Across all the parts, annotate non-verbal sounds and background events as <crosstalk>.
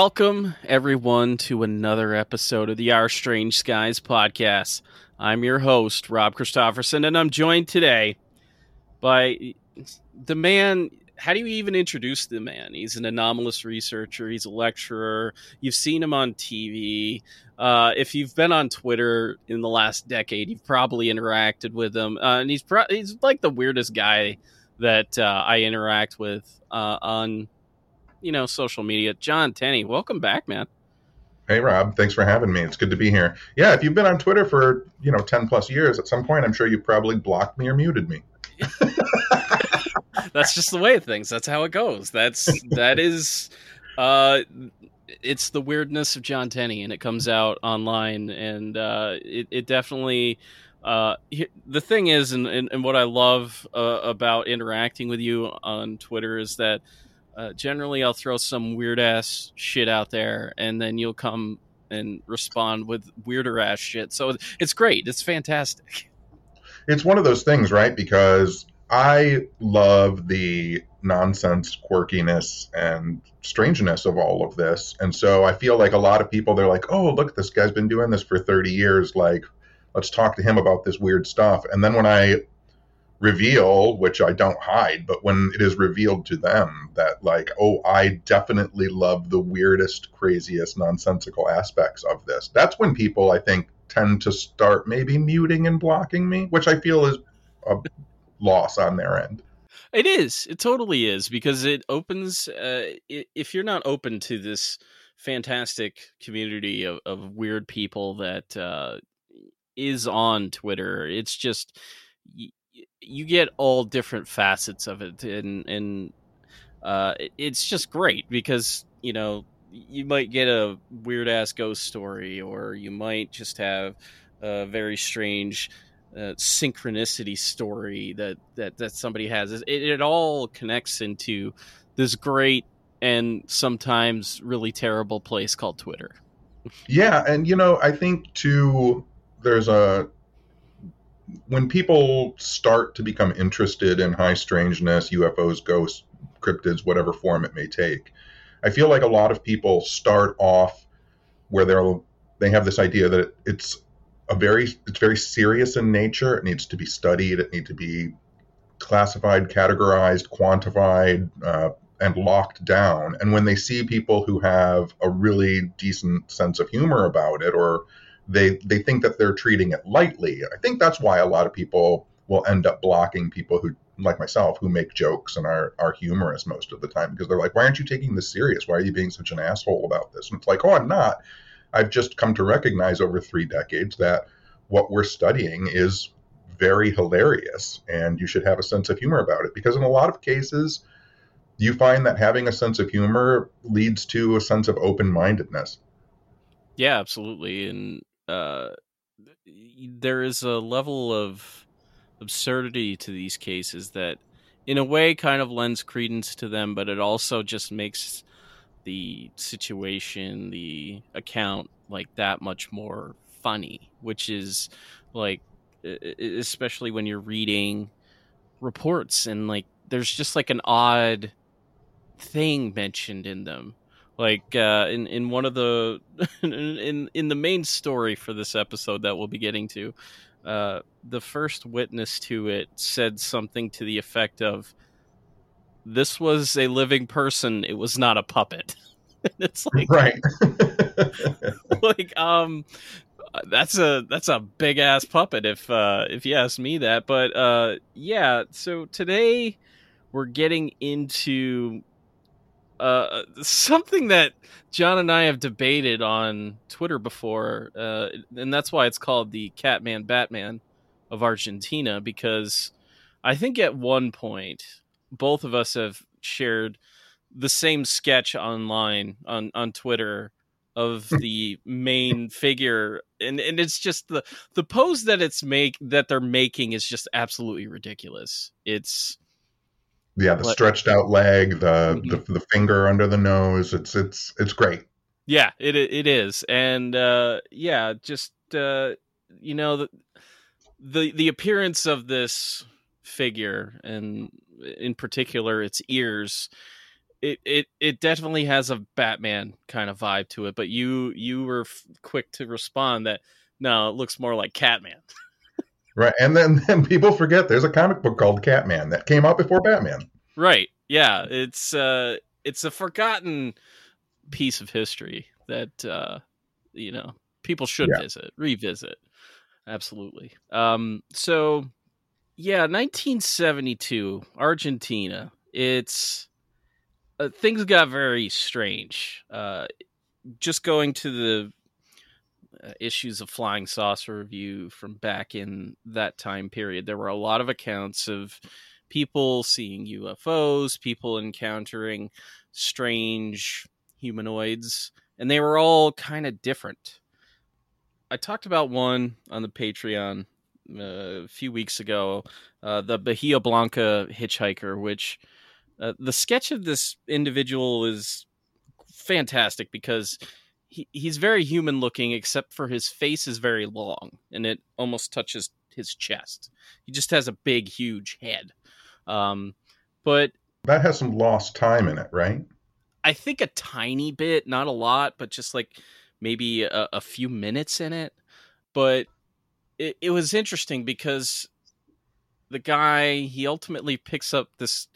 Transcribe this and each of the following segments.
Welcome, everyone, to another episode of the Our Strange Skies podcast. I'm your host, Rob Christofferson, and I'm joined today by the man. How do you even introduce the man? He's an anomalous researcher, he's a lecturer. You've seen him on TV. Uh, if you've been on Twitter in the last decade, you've probably interacted with him. Uh, and he's, pro- he's like the weirdest guy that uh, I interact with uh, on you know, social media. John Tenney, welcome back, man. Hey Rob, thanks for having me. It's good to be here. Yeah, if you've been on Twitter for, you know, 10 plus years, at some point I'm sure you probably blocked me or muted me. <laughs> That's just the way of things. That's how it goes. That's that is uh it's the weirdness of John Tenney and it comes out online and uh it, it definitely uh, the thing is, and, and, and what I love uh, about interacting with you on Twitter is that uh, generally, I'll throw some weird ass shit out there, and then you'll come and respond with weirder ass shit. So it's great. It's fantastic. <laughs> It's one of those things, right? Because I love the nonsense, quirkiness, and strangeness of all of this. And so I feel like a lot of people, they're like, oh, look, this guy's been doing this for 30 years. Like, let's talk to him about this weird stuff. And then when I reveal, which I don't hide, but when it is revealed to them that, like, oh, I definitely love the weirdest, craziest, nonsensical aspects of this, that's when people, I think, tend to start maybe muting and blocking me, which I feel is a loss on their end. It is. It totally is because it opens. Uh, if you're not open to this fantastic community of, of weird people that uh, is on Twitter, it's just you get all different facets of it, and and uh, it's just great because you know you might get a weird ass ghost story, or you might just have a very strange uh, synchronicity story that that that somebody has. It, it all connects into this great and sometimes really terrible place called Twitter. Yeah, and you know, I think too there's a when people start to become interested in high strangeness, UFOs, ghosts, cryptids, whatever form it may take, I feel like a lot of people start off where they're they have this idea that it's a very it's very serious in nature. It needs to be studied. It needs to be classified, categorized, quantified, uh, and locked down. And when they see people who have a really decent sense of humor about it, or they they think that they're treating it lightly. I think that's why a lot of people will end up blocking people who like myself who make jokes and are are humorous most of the time because they're like, why aren't you taking this serious? Why are you being such an asshole about this? And it's like, oh, I'm not. I've just come to recognize over three decades that what we're studying is very hilarious and you should have a sense of humor about it because in a lot of cases you find that having a sense of humor leads to a sense of open-mindedness yeah absolutely and uh, there is a level of absurdity to these cases that, in a way, kind of lends credence to them, but it also just makes the situation, the account, like that much more funny, which is like, especially when you're reading reports and like there's just like an odd thing mentioned in them like uh, in in one of the <laughs> in in the main story for this episode that we'll be getting to, uh, the first witness to it said something to the effect of, "This was a living person. It was not a puppet." <laughs> it's like right, <laughs> like um, that's a that's a big ass puppet if uh, if you ask me that. But uh, yeah, so today we're getting into uh, something that John and I have debated on Twitter before, uh, and that's why it's called the Catman Batman of Argentina, because I think at one point both of us have shared the same sketch online on, on Twitter of <laughs> the main figure and and it's just the the pose that it's make that they're making is just absolutely ridiculous. It's yeah the but, stretched out leg the, mm-hmm. the, the finger under the nose. It's it's it's great. Yeah it it is. And uh yeah just uh you know the the the appearance of this figure and in particular its ears it, it it definitely has a Batman kind of vibe to it, but you you were f- quick to respond that no, it looks more like Catman. <laughs> Right, and then <laughs> then people forget there's a comic book called Catman that came out before Batman. Right. Yeah, it's uh it's a forgotten piece of history that uh you know, people should Yeah. visit, revisit. Absolutely. Um so yeah, 1972, Argentina. It's uh, things got very strange. Uh just going to the uh, issues of flying saucer review from back in that time period there were a lot of accounts of people seeing UFOs, people encountering strange humanoids, and they were all kind of different. I talked about one on the Patreon uh, a few weeks ago, uh, the Bahia Blanca hitchhiker, which uh, the sketch of this individual is fantastic because he, he's very human looking, except for his face is very long and it almost touches his chest. He just has a big, huge head. Um, but That has some lost time in it, right? I think a tiny bit, not a lot, but just like maybe a, a few minutes in it. But it, it was interesting because the guy he ultimately picks up this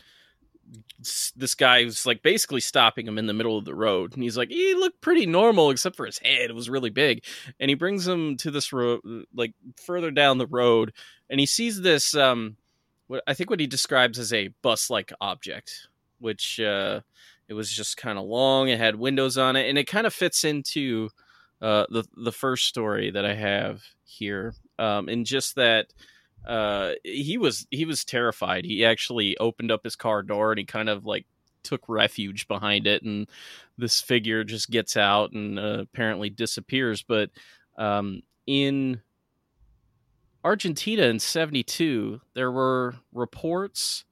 this guy was like basically stopping him in the middle of the road and he's like he looked pretty normal except for his head it was really big and he brings him to this road like further down the road and he sees this um what i think what he describes as a bus like object which uh it was just kind of long it had windows on it and it kind of fits into uh the the first story that i have here um and just that uh he was he was terrified. He actually opened up his car door and he kind of like took refuge behind it and this figure just gets out and uh, apparently disappears. But um in Argentina in 72 there were reports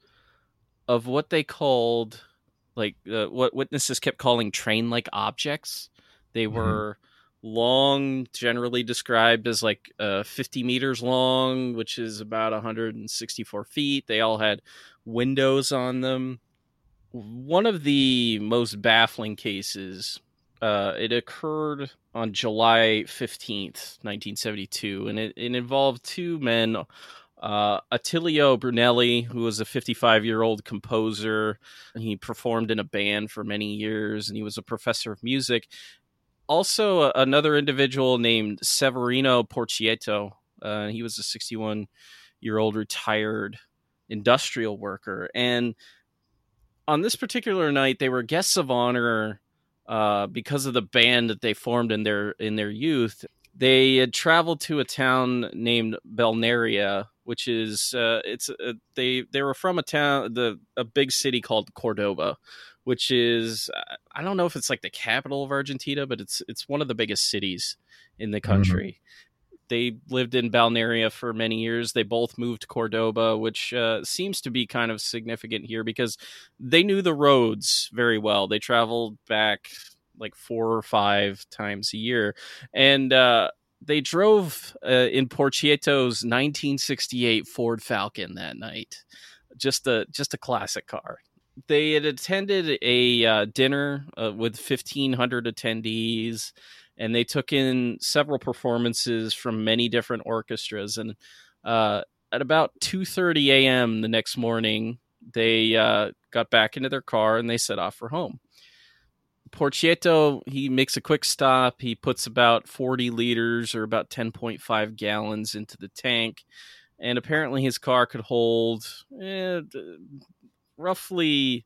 of what they called like uh, what witnesses kept calling train like objects. They Mhm. were long generally described as like uh, 50 meters long which is about 164 feet. They all had windows on them. One of the most baffling cases uh, it occurred on july 15th 1972 and it, it involved two men uh, Attilio Brunelli, who was a 55 year old composer, he performed in a band for many years, and he was a professor of music also uh, another individual named Severino Porchietto. Uh, he was a 61 year old retired industrial worker. And on this particular night, they were guests of honor uh, because of the band that they formed in their in their youth. They had traveled to a town named Balnearia, which is uh, it's uh, they they were from a town the a big city called Cordoba, which is uh, I don't know if it's like the capital of Argentina, but it's it's one of the biggest cities in the country. They lived in Balnearia for many years. They both moved to Cordoba, which uh, seems to be kind of significant here because they knew the roads very well. They traveled back like four or five times a year, and uh, they drove uh, in Porchietto's 1968 Ford Falcon that night. Just a just a classic car they had attended a uh, dinner uh, with 1500 attendees and they took in several performances from many different orchestras and uh, at about 2.30 a.m the next morning they uh, got back into their car and they set off for home. Porchietto he makes a quick stop he puts about 40 liters or about 10.5 gallons into the tank and apparently his car could hold eh, roughly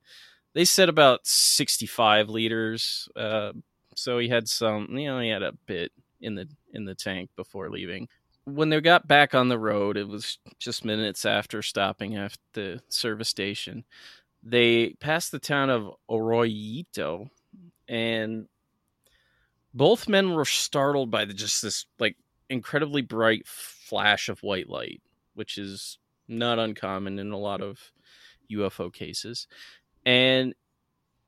they said about 65 liters uh, so he had some you know he had a bit in the in the tank before leaving. When they got back on the road it was just minutes after stopping at the service station they passed the town of Arroyito and both men were startled by the, just this like incredibly bright flash of white light which is not uncommon in a lot of UFO cases. And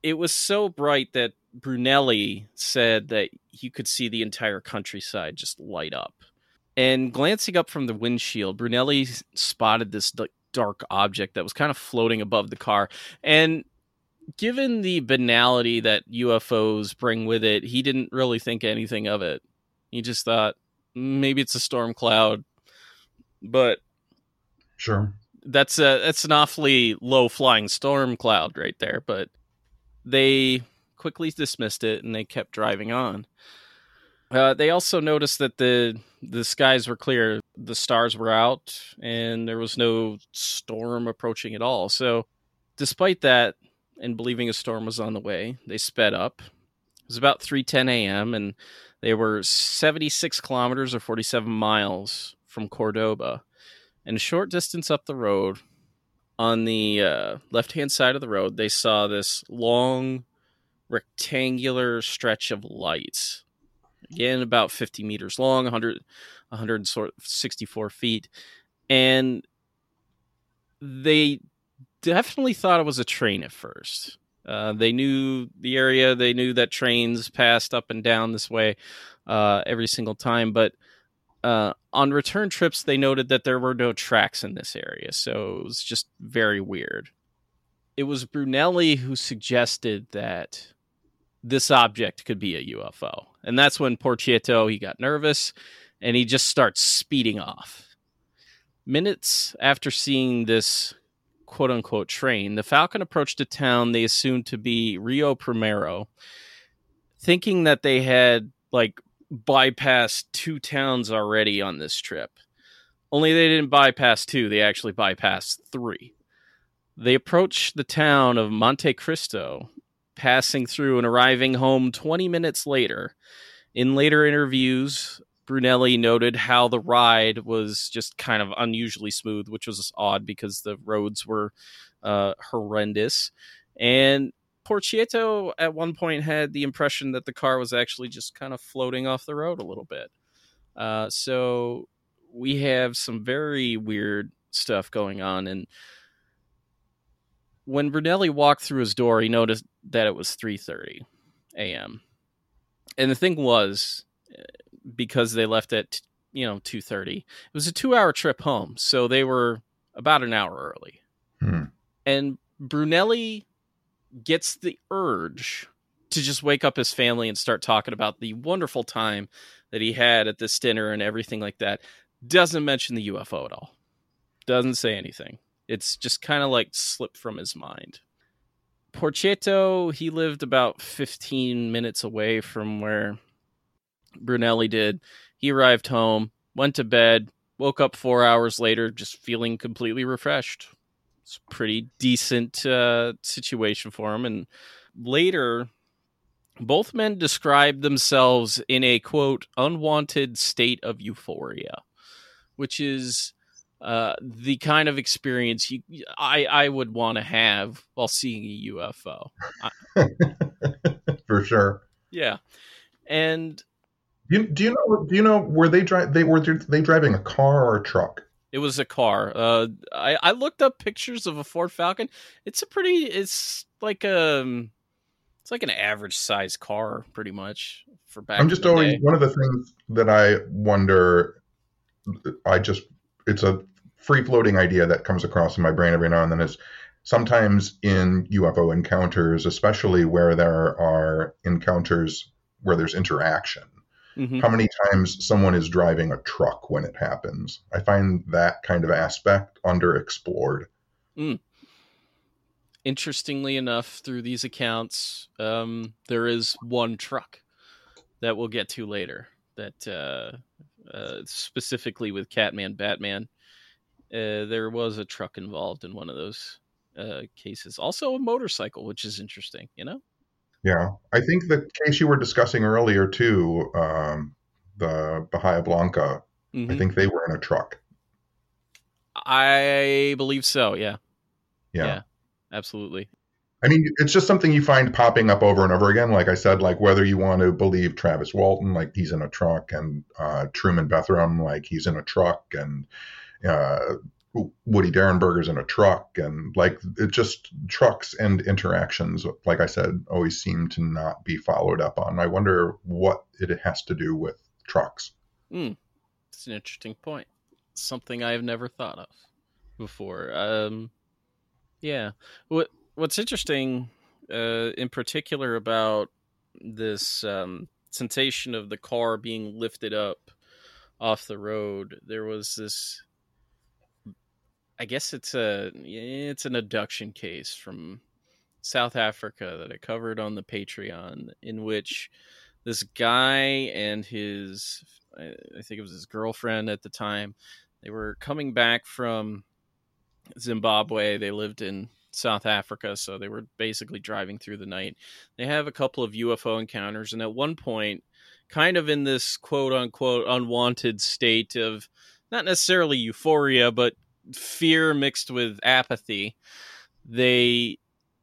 it was so bright that Brunelli said that you could see the entire countryside just light up. And glancing up from the windshield, Brunelli spotted this dark object that was kind of floating above the car. And given the banality that UFOs bring with it, he didn't really think anything of it. He just thought mm, maybe it's a storm cloud, but sure, that's a that's an awfully low flying storm cloud right there. But they quickly dismissed it and they kept driving on. Uh, they also noticed that the the skies were clear, the stars were out, and there was no storm approaching at all. So, despite that, and believing a storm was on the way, they sped up. It was about 3:10 a.m. and they were 76 kilometers or 47 miles from Cordoba. And a short distance up the road, on the uh, left-hand side of the road, they saw this long rectangular stretch of lights. Again, about 50 meters long, 100, 164 feet. And they definitely thought it was a train at first. Uh, they knew the area. They knew that trains passed up and down this way uh, every single time. But uh, on return trips, they noted that there were no tracks in this area. So it was just very weird. It was Brunelli who suggested that this object could be a UFO. And that's when Porchietto, he got nervous and he just starts speeding off. Minutes after seeing this quote unquote train, the Falcon approached a town they assumed to be Rio Primero, thinking that they had like bypassed two towns already on this trip. Only they didn't bypass two, they actually bypassed three. They approached the town of Monte Cristo, passing through and arriving home 20 minutes later. In later interviews, Brunelli noted how the ride was just kind of unusually smooth, which was odd because the roads were uh, horrendous. And Porchietto at one point had the impression that the car was actually just kind of floating off the road a little bit. Uh, so we have some very weird stuff going on. And when Brunelli walked through his door, he noticed that it was 3:30 a.m. And the thing was, because they left at you know 2:30. It was a 2-hour trip home, so they were about an hour early. Hmm. And Brunelli gets the urge to just wake up his family and start talking about the wonderful time that he had at this dinner and everything like that. Doesn't mention the UFO at all. Doesn't say anything. It's just kind of like slipped from his mind. Porchietto, he lived about 15 minutes away from where Brunelli did. He arrived home, went to bed, woke up four hours later, just feeling completely refreshed. It's a pretty decent uh, situation for him. And later, both men described themselves in a quote, unwanted state of euphoria, which is uh, the kind of experience you, I, I would want to have while seeing a UFO. <laughs> For sure. Yeah. And do you, do you know? Do you know were they drive? They were they driving a car or a truck? It was a car. Uh, I I looked up pictures of a Ford Falcon. It's a pretty. It's like a. Um, it's like an average size car, pretty much for back. I'm just always day. one of the things that I wonder. I just it's a free floating idea that comes across in my brain every now and then is sometimes in UFO encounters, especially where there are encounters where there's interaction mm-hmm. how many times someone is driving a truck when it happens. I find that kind of aspect underexplored. Mm. Interestingly enough, through these accounts, um, there is one truck that we'll get to later. That uh, uh, specifically with Catman Batman, uh, there was a truck involved in one of those uh, cases. Also, a motorcycle, which is interesting. You know. Yeah, I think the case you were discussing earlier too, um, the Bahia Blanca. Mm-hmm. I think they were in a truck. I believe so. Yeah. Yeah. yeah. Absolutely. I mean, it's just something you find popping up over and over again. Like I said, like whether you want to believe Travis Walton, like he's in a truck, and uh, Truman Bethurum, like he's in a truck, and uh, Woody Derenberger's in a truck, and like it just trucks and interactions, like I said, always seem to not be followed up on. I wonder what it has to do with trucks. Mm, it's an interesting point. Something I have never thought of before. Um, yeah. What What's interesting uh, in particular about this um, sensation of the car being lifted up off the road. There was this. I guess it's a it's an abduction case from South Africa that I covered on the Patreon, in which this guy and his I think it was his girlfriend at the time. They were coming back from Zimbabwe. They lived in South Africa, so they were basically driving through the night. They have a couple of UFO encounters, and at one point, kind of in this quote unquote unwanted state of not necessarily euphoria, but fear mixed with apathy, they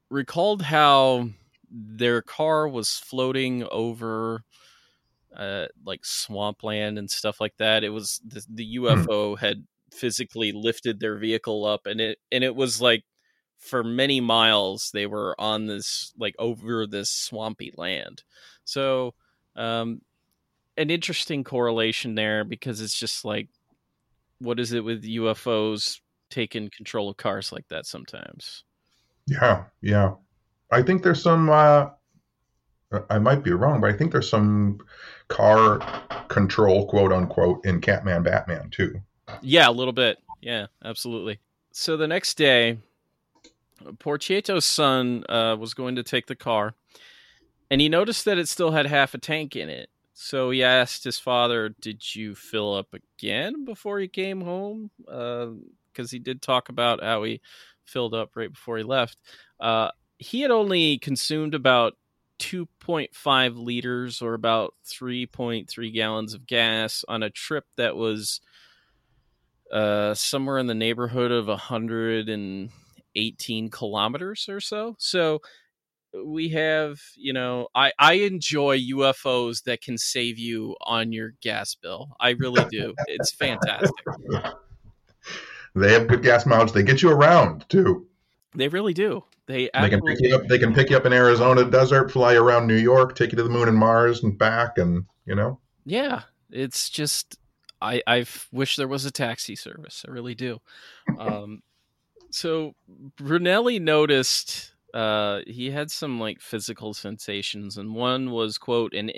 recalled how their car was floating over uh, like swampland and stuff like that. It was the, the UFO had physically lifted their vehicle up, and it and it was like for many miles they were on this like over this swampy land. So, um, an interesting correlation there because it's just like, what is it with UFOs taking control of cars like that sometimes? Yeah, yeah. I think there's some. Uh, I might be wrong, but I think there's some car control, quote unquote, in Catman Batman too. Yeah, a little bit. Yeah, absolutely. So the next day, Porchietto's son uh, was going to take the car, and he noticed that it still had half a tank in it. So he asked his father, "Did you fill up again before he came home?" Because uh, he did talk about how he filled up right before he left. Uh, he had only consumed about 2.5 liters or about 3.3 gallons of gas on a trip that was uh, somewhere in the neighborhood of 118 kilometers or so. So we have, you know, I, I enjoy UFOs that can save you on your gas bill. I really do. it's fantastic. They have good gas mileage. They get you around too. They really do. They they can pick you up. They can pick you up in Arizona desert, fly you around New York, take you to the moon and Mars and back, and you know. Yeah, it's just I I wish there was a taxi service. I really do. Um, so Brunelli noticed uh, he had some like physical sensations, and one was quote an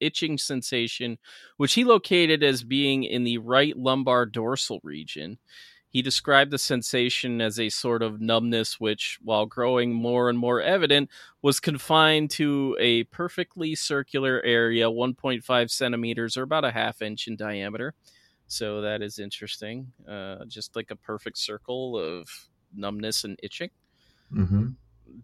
itching sensation, which he located as being in the right lumbar dorsal region. He described the sensation as a sort of numbness, which, while growing more and more evident, was confined to a perfectly circular area, 1.5 centimeters or about a half inch in diameter. So that is interesting. Uh, just like a perfect circle of numbness and itching. Mm-hmm.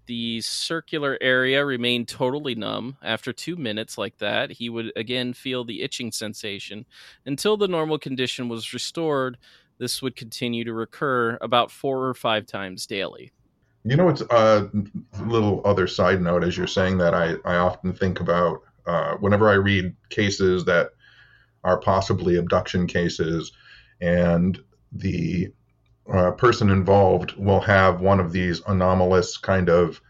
The circular area remained totally numb. After two minutes, like that, he would again feel the itching sensation until the normal condition was restored this would continue to recur about four or five times daily. You know, it's a little other side note as you're saying that. I, I often think about uh, whenever I read cases that are possibly abduction cases, and the uh, person involved will have one of these anomalous kind of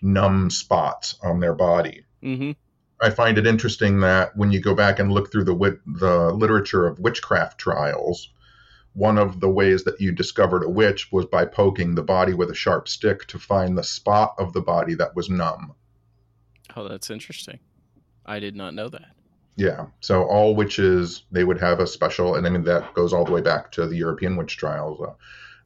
numb spots on their body. Mm-hmm. I find it interesting that when you go back and look through the the literature of witchcraft trials, one of the ways that you discovered a witch was by poking the body with a sharp stick to find the spot of the body that was numb. Oh, that's interesting. I did not know that. Yeah. So all witches, they would have a special, and I mean, that goes all the way back to the European witch trials. Uh,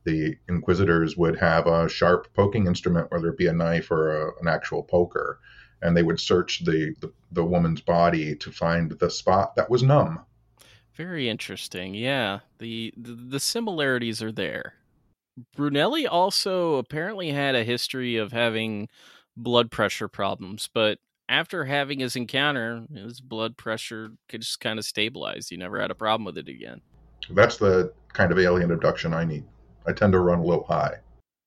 the inquisitors would have a sharp poking instrument, whether it be a knife or a, an actual poker, and they would search the, the, the woman's body to find the spot that was numb. Very interesting. Yeah, the, the the similarities are there. Brunelli also apparently had a history of having blood pressure problems, but after having his encounter, his blood pressure could just kind of stabilize. He never had a problem with it again. That's the kind of alien abduction I need. I tend to run a little high.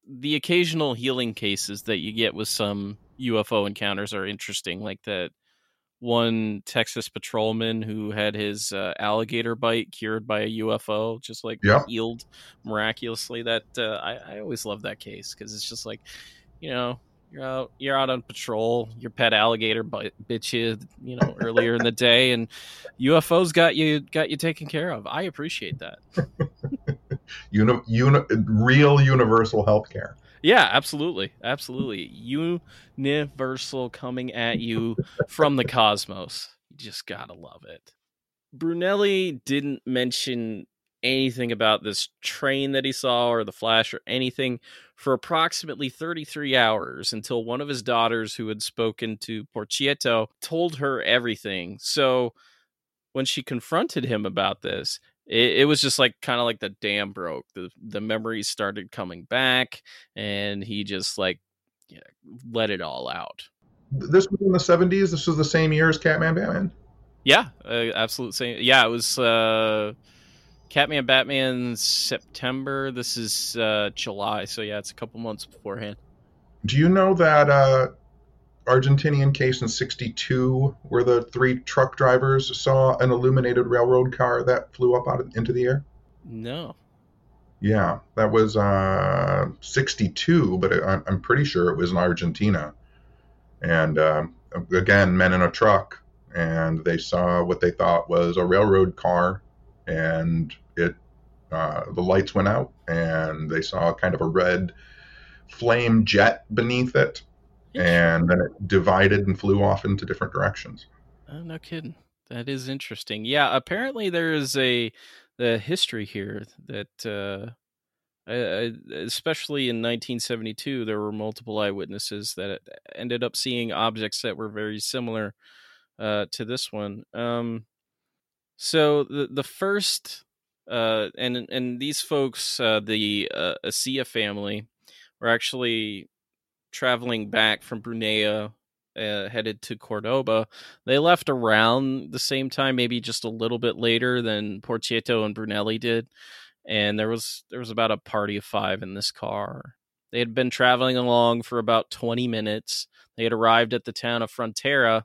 The occasional healing cases that you get with some UFO encounters are interesting, like that one Texas patrolman who had his uh, alligator bite cured by a UFO, just like yeah. healed miraculously. That uh, I, I always love that case because it's just like, you know, you're out you're out on patrol, your pet alligator bit you, you know, earlier in the day, and UFOs got you got you taken care of. I appreciate that. <laughs> uni, uni, real universal health care. Yeah, absolutely. Absolutely. Universal coming at you from the cosmos. You just gotta love it. Brunelli didn't mention anything about this train that he saw or the flash or anything for approximately 33 hours until one of his daughters, who had spoken to Porchietto, told her everything. So when she confronted him about this, it, it was just like kind of like the dam broke. The the memories started coming back, and he just like let it all out. This was in the 70s. This was the same year as Catman Batman. Yeah, uh, absolute same. Yeah, it was uh, Catman Batman September. This is uh, July, so yeah, it's a couple months beforehand. Do you know that uh, Argentinian case in 62 where the three truck drivers saw an illuminated railroad car that flew up out of, into the air? No. Yeah, that was uh, 62, but it, I'm pretty sure it was in Argentina. And uh, again, men in a truck, and they saw what they thought was a railroad car, and it uh, the lights went out, and they saw kind of a red flame jet beneath it, and then it divided and flew off into different directions. Oh, no kidding. That is interesting. Yeah, apparently there is a the history here that uh, especially in 1972 there were multiple eyewitnesses that ended up seeing objects that were very similar uh, to this one. Um, so the the first uh, and and these folks, uh, the uh, Asia family, were actually traveling back from Brunea, uh, headed to Cordoba. They left around the same time, maybe just a little bit later than Porchietto and Brunelli did. And there was there was about a party of five in this car. They had been traveling along for about 20 minutes. They had arrived at the town of Frontera,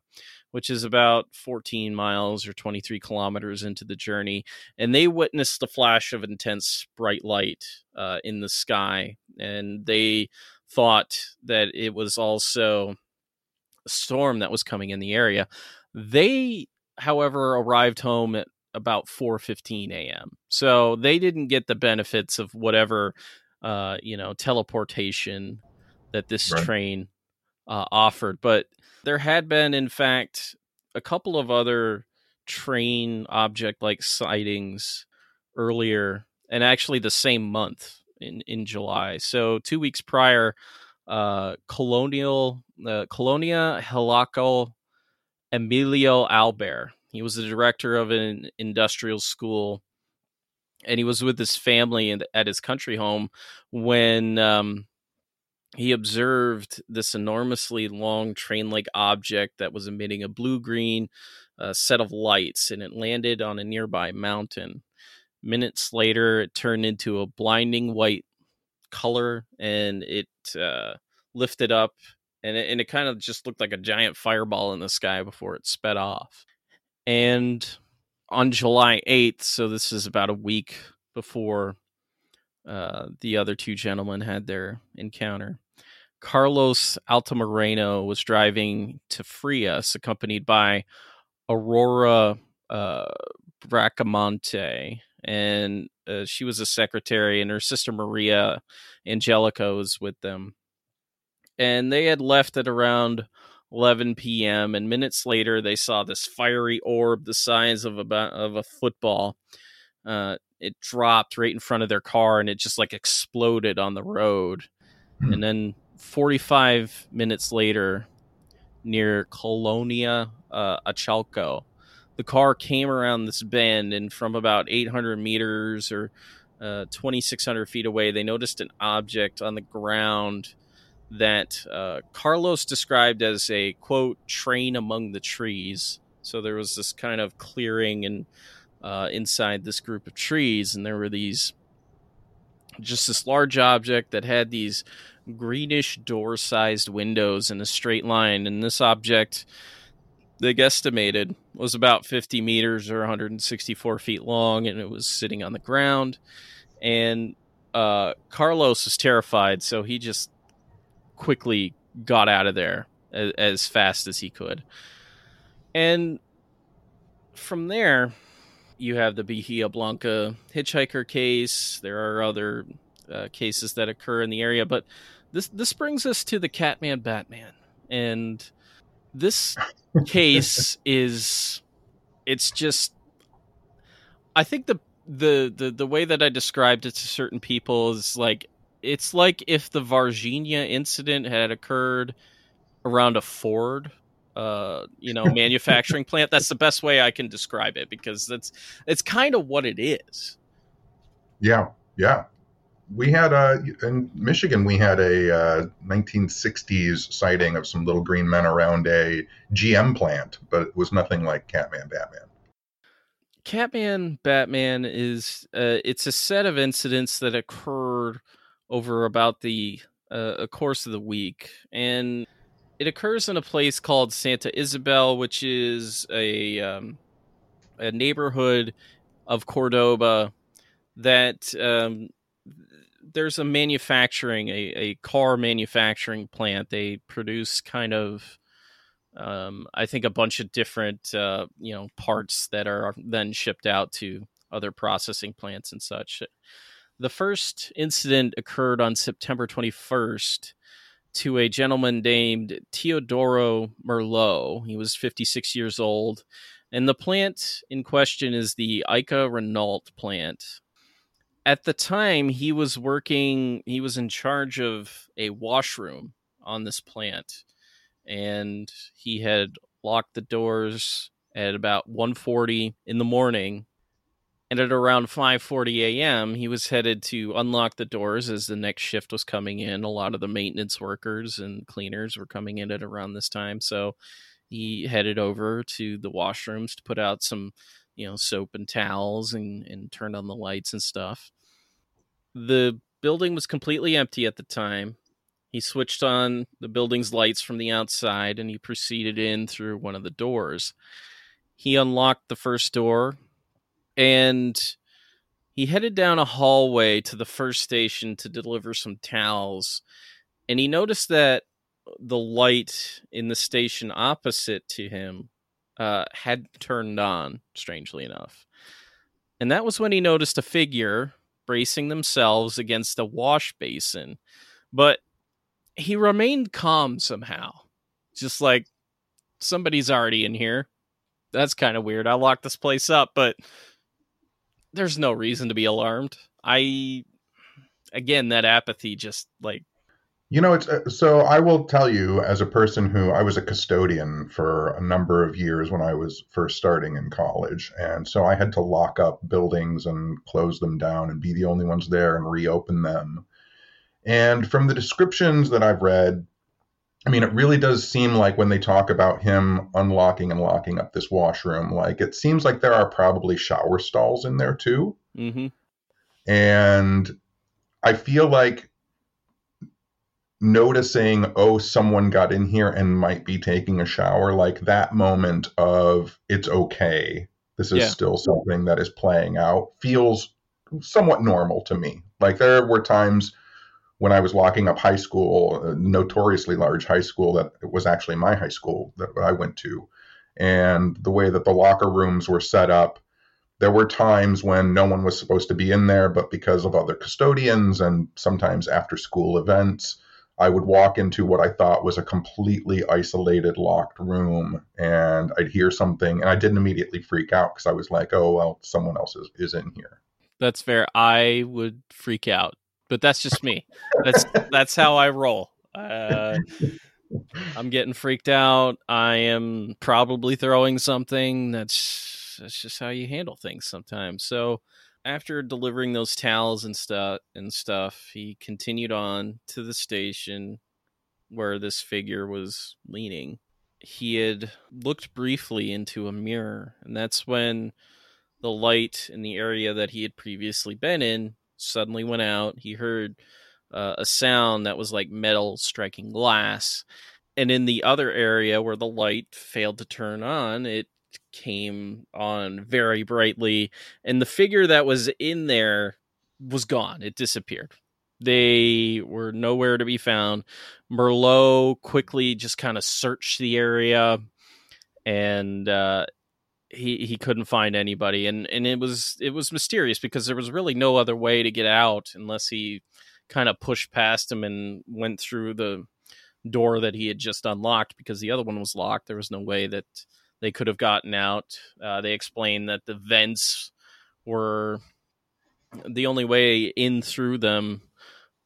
which is about 14 miles or 23 kilometers into the journey. And they witnessed the flash of intense bright light uh, in the sky. And they thought that it was also a storm that was coming in the area. They, however, arrived home at about 4:15 a.m. So they didn't get the benefits of whatever uh, you know teleportation that this right. train uh, offered, but there had been, in fact, a couple of other train object like sightings earlier, and actually the same month in, in July. So two weeks prior, uh, Colonial uh, Colonia Helico Emilio Albert. He was the director of an industrial school, and he was with his family in, at his country home when um, he observed this enormously long train like object that was emitting a blue green uh, set of lights and it landed on a nearby mountain. Minutes later, it turned into a blinding white color and it uh, lifted up and it, and it kind of just looked like a giant fireball in the sky before it sped off. And on July 8th, so this is about a week before uh, the other two gentlemen had their encounter, Carlos Altamirano was driving to Frias, accompanied by Aurora uh, Bracamonte, and uh, she was a secretary, and her sister Maria Angelica was with them. And they had left at around 11 p.m. And minutes later, they saw this fiery orb the size of about of a football. Uh, it dropped right in front of their car, and it just like exploded on the road. Mm. And then 45 minutes later, near Colonia uh, Achalco, the car came around this bend, and from about 800 meters or uh, 2,600 feet away, they noticed an object on the ground that uh, Carlos described as a quote train among the trees. So there was this kind of clearing and uh, inside this group of trees, and there were these just this large object that had these greenish door sized windows in a straight line. And this object, they guesstimated, was about 50 meters or 164 feet long, and it was sitting on the ground. And uh, Carlos was terrified, so he just quickly got out of there as, as fast as he could. And from there, you have the Bahia Blanca hitchhiker case. There are other uh, cases that occur in the area, but this this brings us to the Catman Batman, and this case <laughs> is it's just I think the the the the way that I described it to certain people is like it's like if the Varginha incident had occurred around a Ford uh you know <laughs> manufacturing plant that's the best way I can describe it because that's it's kind of what it is. Yeah. Yeah. We had a in Michigan. We had a uh, 1960s sighting of some little green men around a GM plant, but it was nothing like Catman Batman. Catman Batman is uh, it's a set of incidents that occurred over about the uh, course of the week, and it occurs in a place called Santa Isabel, which is a um, a neighborhood of Cordoba that um, there's a manufacturing a, a car manufacturing plant. They produce kind of um, I think a bunch of different uh, you know parts that are then shipped out to other processing plants and such. The first incident occurred on September 21st to a gentleman named Teodoro Merlot. He was 56 years old, and the plant in question is the IKA Renault plant. At the time, he was working. He was in charge of a washroom on this plant and he had locked the doors at about 1:40 in the morning and at around 5:40 a.m. he was headed to unlock the doors as the next shift was coming in a lot of the maintenance workers and cleaners were coming in at around this time so he headed over to the washrooms to put out some you know soap and towels and and turned on the lights and stuff the building was completely empty at the time he switched on the building's lights from the outside and he proceeded in through one of the doors. He unlocked the first door and he headed down a hallway to the first station to deliver some towels. And he noticed that the light in the station opposite to him uh, had turned on, strangely enough. And that was when he noticed a figure bracing themselves against a wash basin. But he remained calm somehow. Just like somebody's already in here. That's kind of weird. I locked this place up, but there's no reason to be alarmed. I again that apathy just like you know it's uh, so i will tell you as a person who i was a custodian for a number of years when i was first starting in college and so i had to lock up buildings and close them down and be the only ones there and reopen them and from the descriptions that I've read, I mean, it really does seem like when they talk about him unlocking and locking up this washroom, like it seems like there are probably shower stalls in there too. Mm-hmm. And I feel like noticing, oh, someone got in here and might be taking a shower, like that moment of it's okay. This is yeah. still something that is playing out feels somewhat normal to me. Like there were times when I was locking up high school, a notoriously large high school that was actually my high school that I went to, and the way that the locker rooms were set up, there were times when no one was supposed to be in there, but because of other custodians and sometimes after school events, I would walk into what I thought was a completely isolated locked room and I'd hear something and I didn't immediately freak out because I was like, oh, well, someone else is, is in here. That's fair. I would freak out but that's just me. That's that's how I roll. Uh, I'm getting freaked out. I am probably throwing something. That's that's just how you handle things sometimes. So after delivering those towels and stuff and stuff, he continued on to the station where this figure was leaning. He had looked briefly into a mirror, and that's when the light in the area that he had previously been in suddenly went out. He heard uh, a sound that was like metal striking glass. And in the other area where the light failed to turn on, it came on very brightly. And the figure that was in there was gone, it disappeared. They were nowhere to be found. Merlot quickly just kind of searched the area and uh, he he couldn't find anybody and and it was it was mysterious because there was really no other way to get out unless he kind of pushed past him and went through the door that he had just unlocked because the other one was locked. There was no way that they could have gotten out. Uh, they explained that the vents were the only way in through them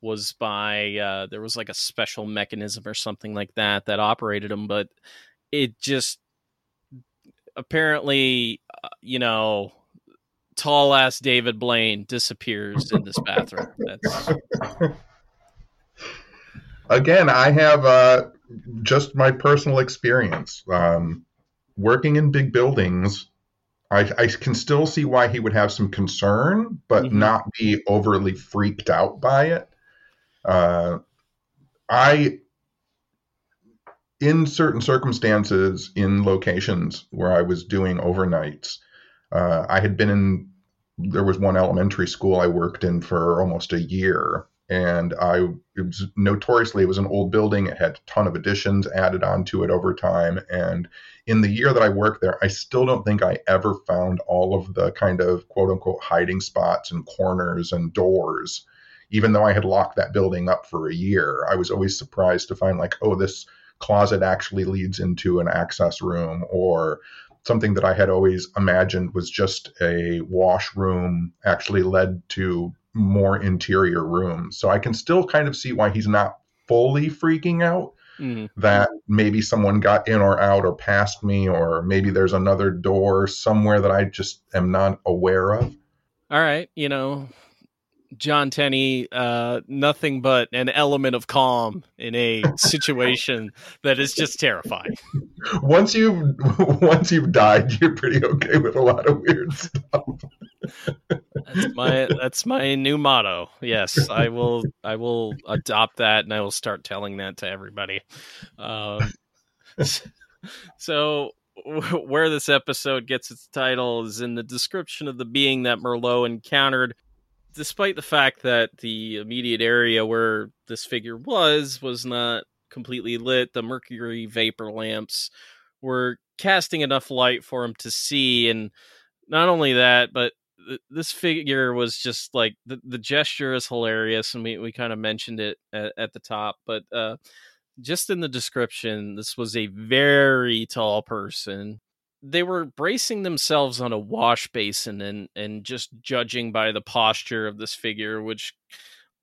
was by uh, there was like a special mechanism or something like that that operated them, but it just apparently, uh, you know, tall ass David Blaine disappears in this bathroom. That's <laughs> again, I have uh, just my personal experience um, working in big buildings. I, I, can still see why he would have some concern, but mm-hmm. not be overly freaked out by it. Uh, I, in certain circumstances, in locations where I was doing overnights, uh, I had been in. There was one elementary school I worked in for almost a year, and I it was notoriously it was an old building. It had a ton of additions added onto it over time, and in the year that I worked there, I still don't think I ever found all of the kind of quote unquote hiding spots and corners and doors. Even though I had locked that building up for a year, I was always surprised to find like, oh, this closet actually leads into an access room or something that I had always imagined was just a washroom actually led to more interior rooms. So I can still kind of see why he's not fully freaking out. Mm-hmm. That maybe someone got in or out or past me, or maybe there's another door somewhere that I just am not aware of. All right, you know, John Tenney, uh, nothing but an element of calm in a situation <laughs> that is just terrifying. Once you've <laughs> once you've died, you're pretty okay with a lot of weird stuff. <laughs> that's my that's my new motto. Yes, I will I will adopt that and I will start telling that to everybody. Um, <laughs> so where this episode gets its title is in the description of the being that Merlot encountered despite the fact that the immediate area where this figure was was not completely lit, the mercury vapor lamps were casting enough light for him to see. And not only that, but th- this figure was just like the, the gesture is hilarious. And we, we kind of mentioned it at, at the top, but uh, just in the description, this was a very tall person they were bracing themselves on a wash basin and and just judging by the posture of this figure which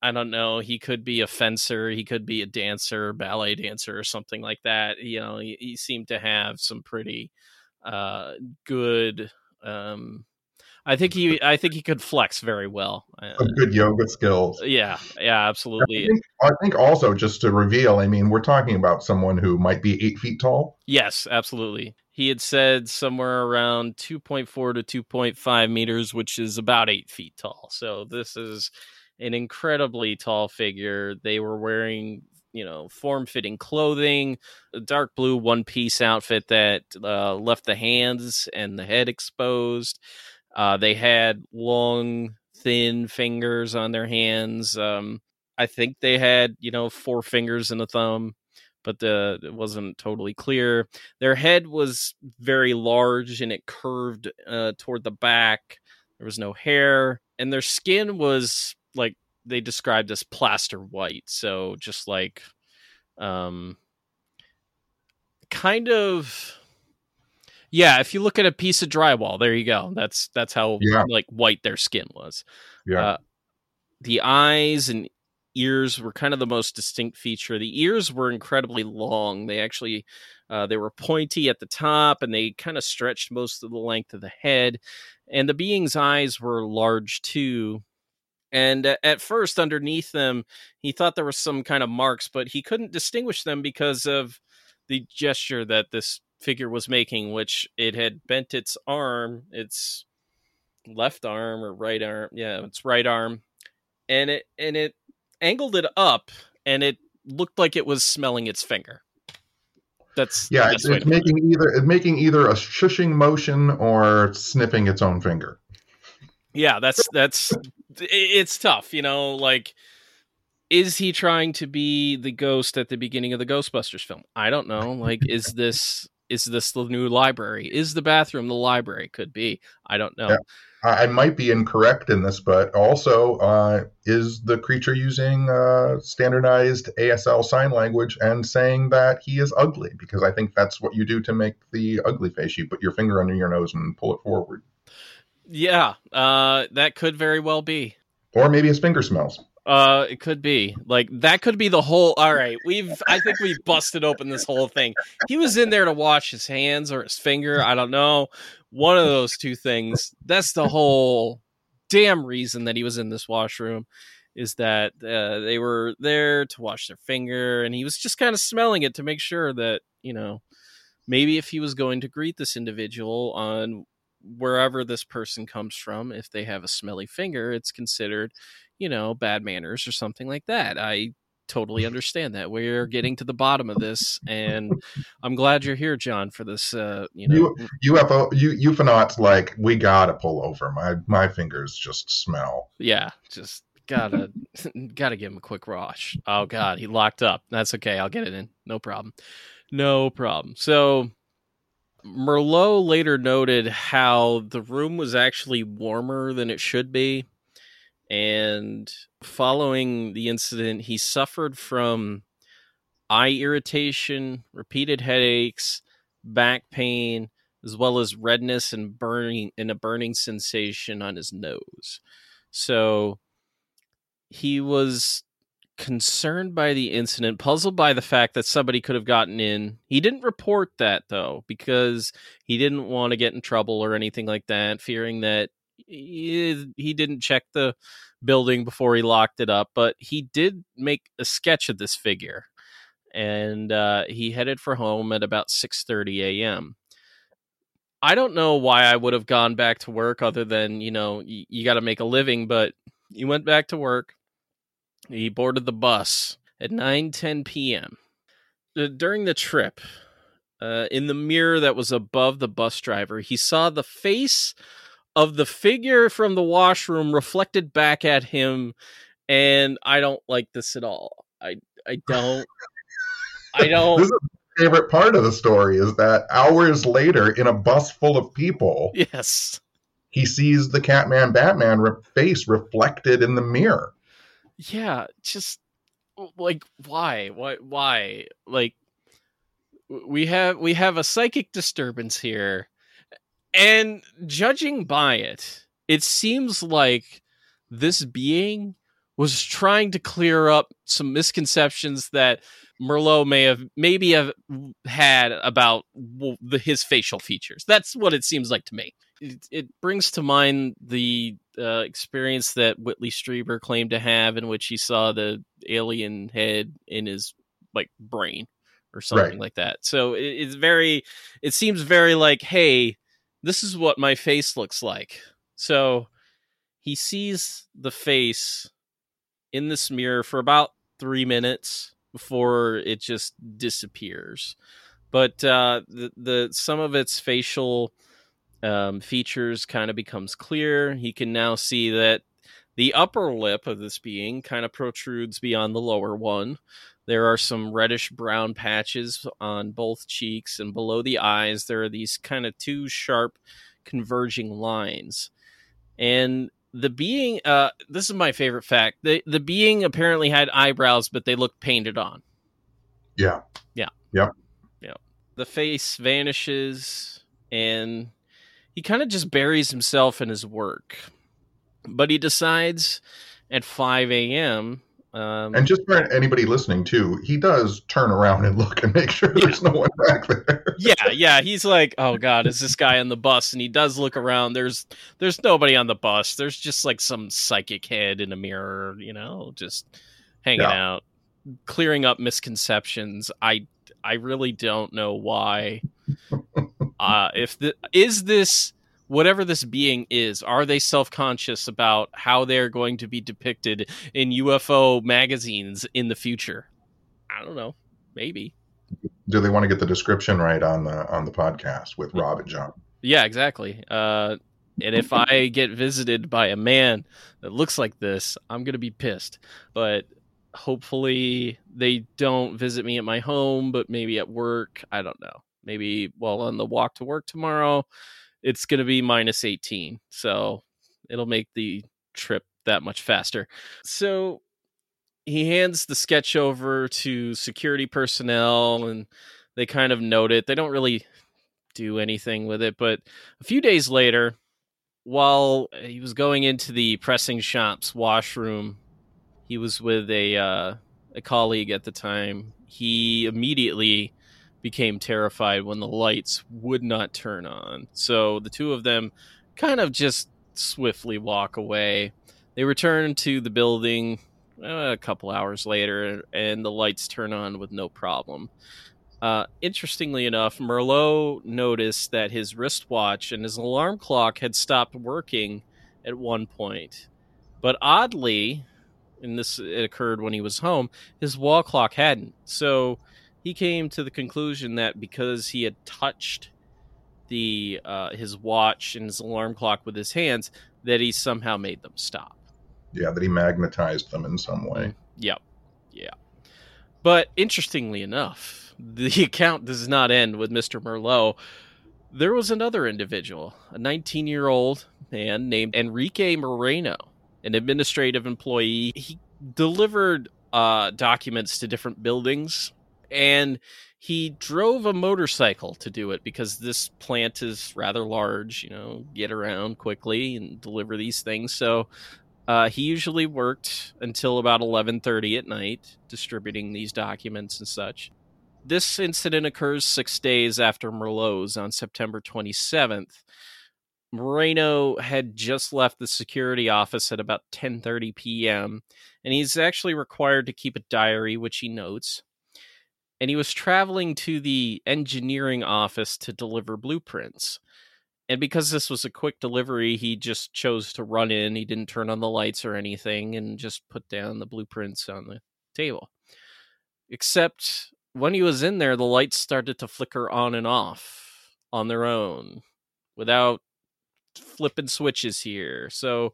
i don't know he could be a fencer he could be a dancer ballet dancer or something like that you know he, he seemed to have some pretty uh good um I think he I think he could flex very well. Some good yoga skills. Yeah, yeah, absolutely. I think, I think, also just to reveal, I mean, we're talking about someone who might be eight feet tall. Yes, absolutely. He had said somewhere around two point four to two point five meters, which is about eight feet tall. So this is an incredibly tall figure. They were wearing you know form fitting clothing, a dark blue one piece outfit that uh, left the hands and the head exposed. Uh, they had long, thin fingers on their hands. Um, I think they had, you know, four fingers and a thumb, but the, it wasn't totally clear. Their head was very large and it curved uh, toward the back. There was no hair, and their skin was like they described as plaster white. So just like, um, kind of yeah, if you look at a piece of drywall, there you go. That's that's how yeah. like white their skin was. Yeah. Uh, the eyes and ears were kind of the most distinct feature. The ears were incredibly long. They actually uh, they were pointy at the top, and they kind of stretched most of the length of the head. And the being's eyes were large too. And at first, underneath them, he thought there were some kind of marks, but he couldn't distinguish them because of the gesture that this figure was making, which it had bent its arm, its left arm or right arm, yeah, its right arm, and it and it angled it up, and it looked like it was smelling its finger. That's yeah, it's, it's making it. either it's making either a shushing motion or sniffing its own finger. Yeah, that's that's it's tough, you know, like is he trying to be the ghost at the beginning of the Ghostbusters film? I don't know. Like, is this is this the new library? Is the bathroom the library? Could be. I don't know. Yeah. I might be incorrect in this, but also, uh, is the creature using uh, standardized ASL sign language and saying that he is ugly? Because I think that's what you do to make the ugly face. You put your finger under your nose and pull it forward. Yeah, uh, that could very well be. Or maybe his finger smells. Uh, it could be like that. Could be the whole. All right, we've. I think we've busted open this whole thing. He was in there to wash his hands or his finger. I don't know. One of those two things. That's the whole damn reason that he was in this washroom. Is that uh, they were there to wash their finger, and he was just kind of smelling it to make sure that you know maybe if he was going to greet this individual on wherever this person comes from, if they have a smelly finger, it's considered you know, bad manners or something like that. I totally <laughs> understand that. We're getting to the bottom of this, and I'm glad you're here, John, for this. Uh, you know, UFO, you ufonauts like we gotta pull over. My my fingers just smell. Yeah, just gotta <laughs> gotta give him a quick wash. Oh God, he locked up. That's okay. I'll get it in. No problem. No problem. So. Merlot later noted how the room was actually warmer than it should be and following the incident, he suffered from eye irritation, repeated headaches, back pain, as well as redness and burning and a burning sensation on his nose. So he was concerned by the incident, puzzled by the fact that somebody could have gotten in. He didn't report that though because he didn't want to get in trouble or anything like that, fearing that he, he didn't check the building before he locked it up, but he did make a sketch of this figure, and uh, he headed for home at about six thirty a.m. I don't know why I would have gone back to work other than you know you, you got to make a living, but he went back to work. He boarded the bus at nine ten p.m. During the trip, uh, in the mirror that was above the bus driver, he saw the face of the figure from the washroom reflected back at him and I don't like this at all. I I don't I <laughs> don't This is my favorite part of the story is that hours later in a bus full of people Yes. He sees the Catman Batman re- face reflected in the mirror. Yeah, just like why? Why why? Like we have we have a psychic disturbance here and judging by it, it seems like this being was trying to clear up some misconceptions that Merlot may have maybe have had about the, his facial features. That's what it seems like to me. It, it brings to mind the uh, experience that Whitley Strieber claimed to have, in which he saw the alien head in his like brain or something right. like that. So it, it's very, it seems very like, hey, this is what my face looks like. So he sees the face in this mirror for about three minutes before it just disappears. But uh, the, the some of its facial um, features kind of becomes clear. He can now see that the upper lip of this being kind of protrudes beyond the lower one. There are some reddish brown patches on both cheeks, and below the eyes, there are these kind of two sharp converging lines. And the being, uh, this is my favorite fact. The the being apparently had eyebrows, but they looked painted on. Yeah. Yeah. Yeah. Yeah. The face vanishes, and he kind of just buries himself in his work. But he decides at 5 a.m. Um, and just for anybody listening too, he does turn around and look and make sure yeah. there's no one back there. <laughs> yeah, yeah. He's like, "Oh God, is this guy on the bus?" And he does look around. There's there's nobody on the bus. There's just like some psychic head in a mirror, you know, just hanging yeah. out, clearing up misconceptions. I I really don't know why. <laughs> uh, if the is this whatever this being is, are they self conscious about how they're going to be depicted in UFO magazines in the future? I don't know. Maybe. Do they want to get the description right on the on the podcast with Rob and John? Yeah, exactly. Uh, and if I get visited by a man that looks like this, I'm gonna be pissed. But hopefully they don't visit me at my home, but maybe at work. I don't know. maybe well on the walk to work tomorrow, it's going to be minus 18. So it'll make the trip that much faster. So he hands the sketch over to security personnel and they kind of note it. They don't really do anything with it, but a few days later, while he was going into the pressing shop's washroom, he was with a uh, a colleague at the time. He immediately became terrified when the lights would not turn on. So the two of them kind of just swiftly walk away. They return to the building uh, a couple hours later, and the lights turn on with no problem. Uh, interestingly enough, Merlot noticed that his wristwatch and his alarm clock had stopped working at one point. But oddly, and this occurred when he was home, his wall clock hadn't. So he came to the conclusion that because he had touched the uh, his watch and his alarm clock with his hands, that he somehow made them stop. Yeah, that he magnetized them in some way. Yep. Yeah. But interestingly enough, <laughs> the account does not end with Mr. Merlot. There was another individual, a 19 year old man named Enrique Moreno, an administrative employee. He delivered uh, documents to different buildings and he drove a motorcycle to do it because this plant is rather large, you know, get around quickly and deliver these things. So uh, he usually worked until about 11:30 at night distributing these documents and such. This incident occurs 6 days after Merlot's on September 27th. Moreno had just left the security office at about 10:30 p.m. and he's actually required to keep a diary which he notes. And he was traveling to the engineering office to deliver blueprints. And because this was a quick delivery, he just chose to run in. He didn't turn on the lights or anything and just put down the blueprints on the table. Except when he was in there, the lights started to flicker on and off on their own without flipping switches here. So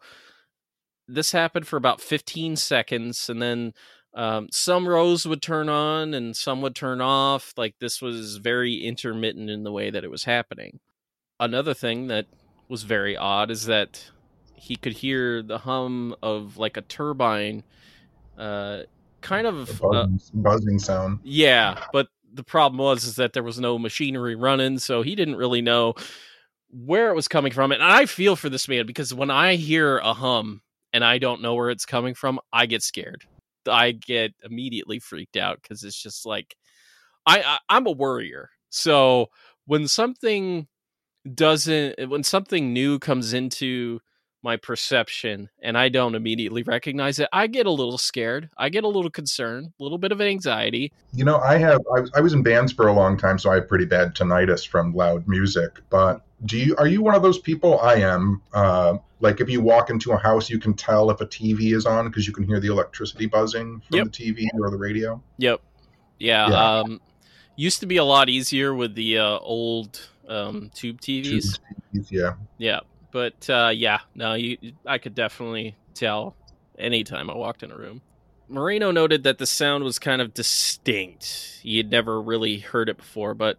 this happened for about 15 seconds and then um, some rows would turn on and some would turn off. Like this was very intermittent in the way that it was happening. Another thing that was very odd is that he could hear the hum of like a turbine, uh, kind of buzzing, uh, buzzing sound. Yeah, but the problem was is that there was no machinery running, so he didn't really know where it was coming from. And I feel for this man because when I hear a hum and I don't know where it's coming from, I get scared. I get immediately freaked out because it's just like I, I I'm a worrier. So when something doesn't when something new comes into my perception and I don't immediately recognize it, I get a little scared. I get a little concerned, a little bit of anxiety. You know, I have I was, I was in bands for a long time, so I have pretty bad tinnitus from loud music. But do you are you one of those people? I am. Uh, like if you walk into a house, you can tell if a TV is on because you can hear the electricity buzzing from Yep. the TV or the radio. Yep. Yeah. Yeah. Um, used to be a lot easier with the uh, old um, tube TVs. TVs, Yeah. Yeah, but uh, yeah, no, you, I could definitely tell anytime I walked in a room. Moreno noted that the sound was kind of distinct. He had never really heard it before, but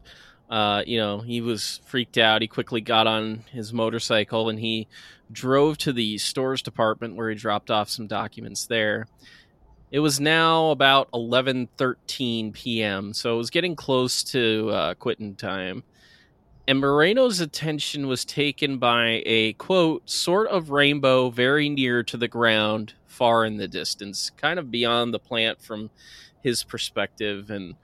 uh, you know, he was freaked out. He quickly got on his motorcycle and he drove to the stores department where he dropped off some documents there. It was now about 11:13 p.m., so it was getting close to uh, quitting time and Moreno's attention was taken by a quote sort of rainbow very near to the ground, far in the distance, kind of beyond the plant from his perspective. And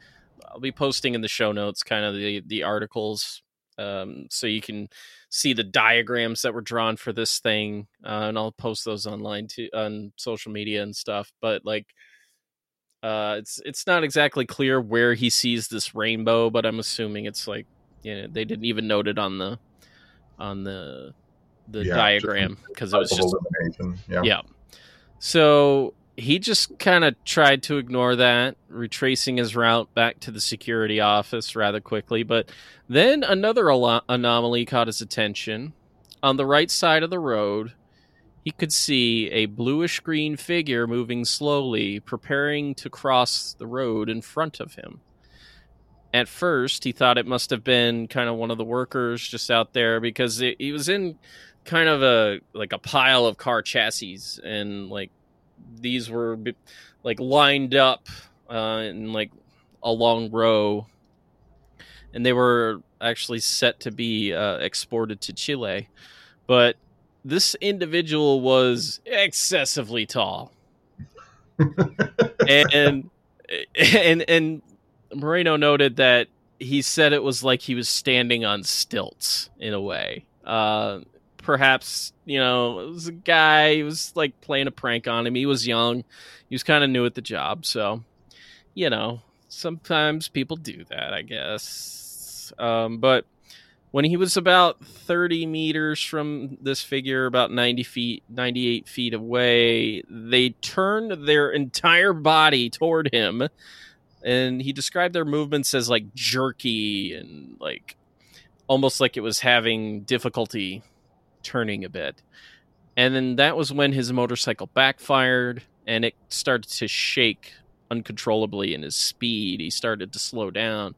I'll be posting in the show notes kind of the the articles, um, so you can see the diagrams that were drawn for this thing, uh, and I'll post those online too on social media and stuff. But like. Uh, it's it's not exactly clear where he sees this rainbow, but I'm assuming it's like you know, they didn't even note it on the on the the Yeah, diagram because it was just. Yeah. yeah. So he just kind of tried to ignore that, retracing his route back to the security office rather quickly. But then another alo- anomaly caught his attention. On the right side of the road, he could see a bluish green figure moving slowly, preparing to cross the road in front of him. At first he thought it must have been kind of one of the workers just out there because it, he was in kind of a like a pile of car chassis and like these were like lined up uh, in like a long row. And they were actually set to be uh, exported to Chile. But this individual was excessively tall. <laughs> And and and Moreno noted that he said it was like he was standing on stilts in a way. Uh, perhaps you know it was a guy. He was like playing a prank on him. He was young. He was kind of new at the job, so you know sometimes people do that, I guess. Um, but when he was about 30 meters from this figure, about 90 feet, 98 feet away, they turned their entire body toward him and he described their movements as like jerky and like almost like it was having difficulty turning a bit. And then that was when his motorcycle backfired and it started to shake uncontrollably in his speed. He started to slow down.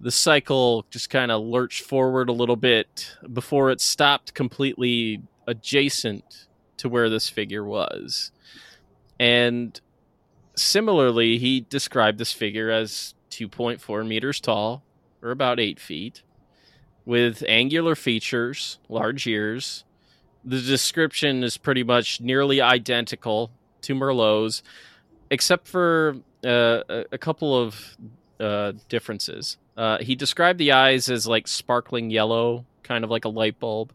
The cycle just kind of lurched forward a little bit before it stopped completely adjacent to where this figure was. And similarly, he described this figure as 2.4 meters tall, or about 8 feet, with angular features, large ears. The description is pretty much nearly identical to Merlot's, except for uh, a couple of uh, differences. Uh, he described the eyes as like sparkling yellow, kind of like a light bulb.